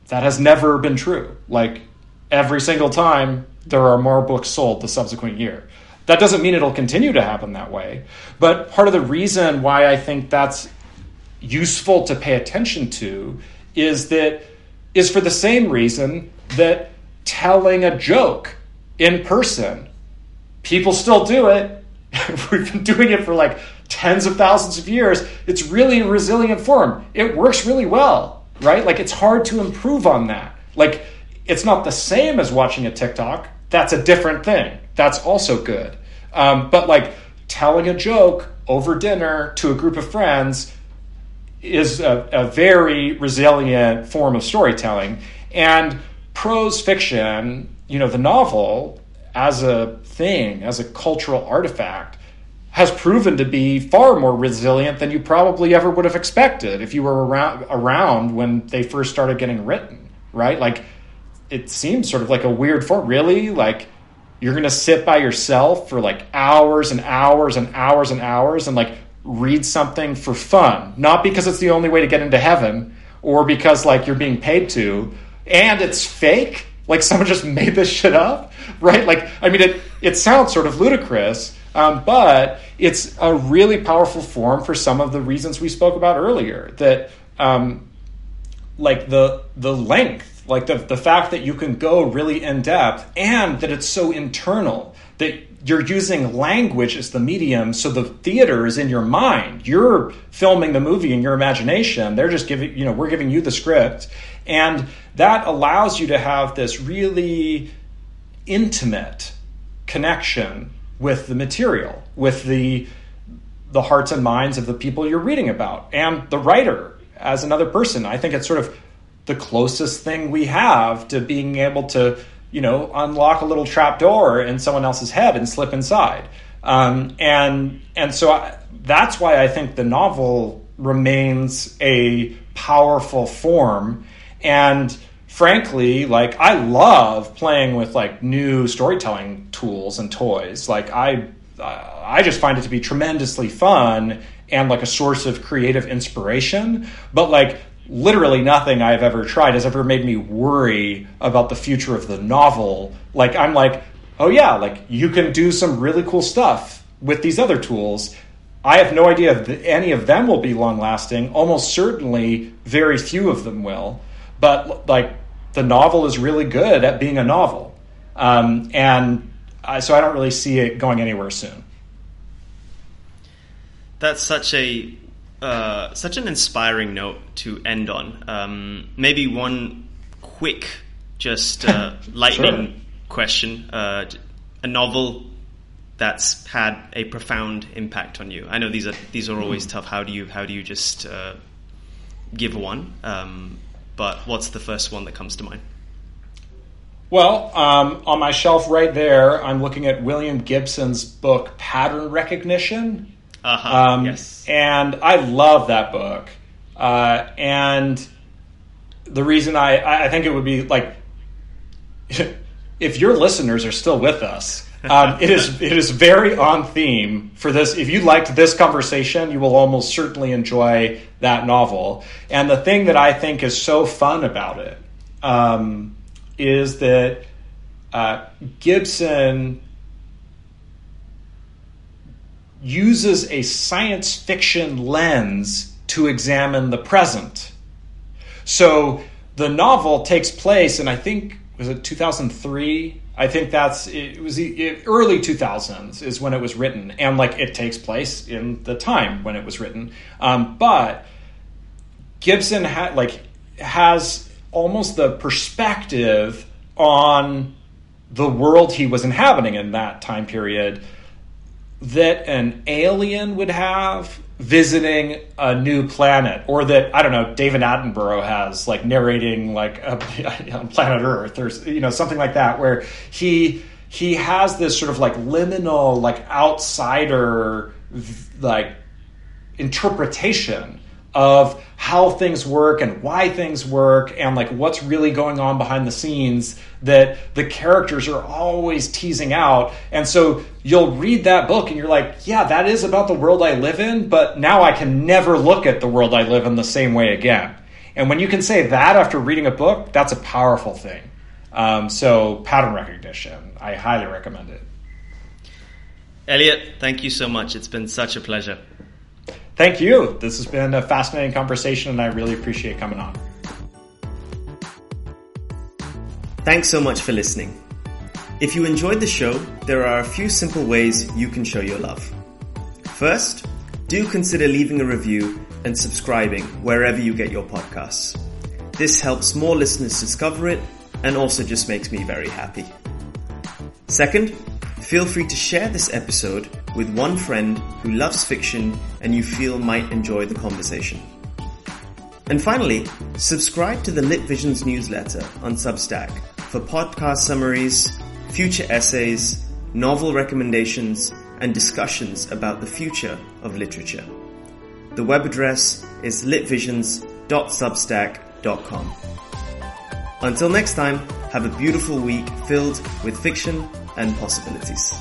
that has never been true. Like, every single time there are more books sold the subsequent year. That doesn't mean it'll continue to happen that way. But part of the reason why I think that's useful to pay attention to is that is for the same reason that telling a joke in person people still do it. We've been doing it for like tens of thousands of years. It's really a resilient form. It works really well right? Like it's hard to improve on that. Like it's not the same as watching a tiktok that's a different thing that's also good. Um, but like telling a joke over dinner to a group of friends is a, a very resilient form of storytelling. And prose fiction, you know, the novel as a thing, as a cultural artifact, has proven to be far more resilient than you probably ever would have expected if you were around around when they first started getting written, right? Like it seems sort of like a weird form. Really? Like you're going to sit by yourself for like hours and hours and hours and hours and like read something for fun, not because it's the only way to get into heaven or because like you're being paid to and it's fake, like someone just made this shit up, right? Like I mean it it sounds sort of ludicrous, um, but it's a really powerful form for some of the reasons we spoke about earlier that um, like the the length like the, the fact that you can go really in depth and that it's so internal that you're using language as the medium so the theater is in your mind. You're filming the movie in your imagination. They're just giving you know we're giving you the script. And that allows you to have this really intimate connection with the material with the the hearts and minds of the people you're reading about. And the writer as another person i think it's sort of the closest thing we have to being able to, you know, unlock a little trap door in someone else's head and slip inside. Um, and and so I, that's why I think the novel remains a powerful form. And frankly, like I love playing with like new storytelling tools and toys. Like I I just find it to be tremendously fun and like a source of creative inspiration. But like literally nothing I've ever tried has ever made me worry about the future of the novel. Like, I'm like, oh yeah, like you can do some really cool stuff with these other tools. I have no idea if any of them will be long lasting. Almost certainly, very few of them will. But like, the novel is really good at being a novel. Um, and I, so I don't really see it going anywhere soon. That's such a uh, such an inspiring note to end on. Um, maybe one quick, just uh, lightning sure. question: uh, a novel that's had a profound impact on you. I know these are these are always mm. tough. How do you how do you just uh, give one? Um, but what's the first one that comes to mind? Well, um, on my shelf right there, I'm looking at William Gibson's book Pattern Recognition. Uh-huh. Um, yes. And I love that book. Uh, and the reason I, I think it would be like if your listeners are still with us, um, it is it is very on theme for this. If you liked this conversation, you will almost certainly enjoy that novel. And the thing that I think is so fun about it um, is that uh, Gibson uses a science fiction lens to examine the present. So the novel takes place, and I think was it 2003 i think that's it was the early 2000s is when it was written and like it takes place in the time when it was written um, but gibson had like has almost the perspective on the world he was inhabiting in that time period that an alien would have visiting a new planet or that i don't know david attenborough has like narrating like a, planet earth or you know something like that where he he has this sort of like liminal like outsider like interpretation of how things work and why things work and like what's really going on behind the scenes that the characters are always teasing out. And so you'll read that book and you're like yeah that is about the world i live in but now i can never look at the world i live in the same way again. And when you can say that after reading a book that's a powerful thing. Um, so pattern recognition i highly recommend it. Eliot thank you so much. It's been such a pleasure Thank you. This has been a fascinating conversation, and I really appreciate coming on. Thanks so much for listening. If you enjoyed the show, there are a few simple ways you can show your love. First, do consider leaving a review and subscribing wherever you get your podcasts. This helps more listeners discover it and also just makes me very happy. Second, feel free to share this episode with one friend who loves fiction and you feel might enjoy the conversation. And finally, subscribe to the Lit Visions newsletter on Substack for podcast summaries, future essays, novel recommendations, and discussions about the future of literature. The web address is litvisions.substack.com. Until next time, have a beautiful week filled with fiction and possibilities.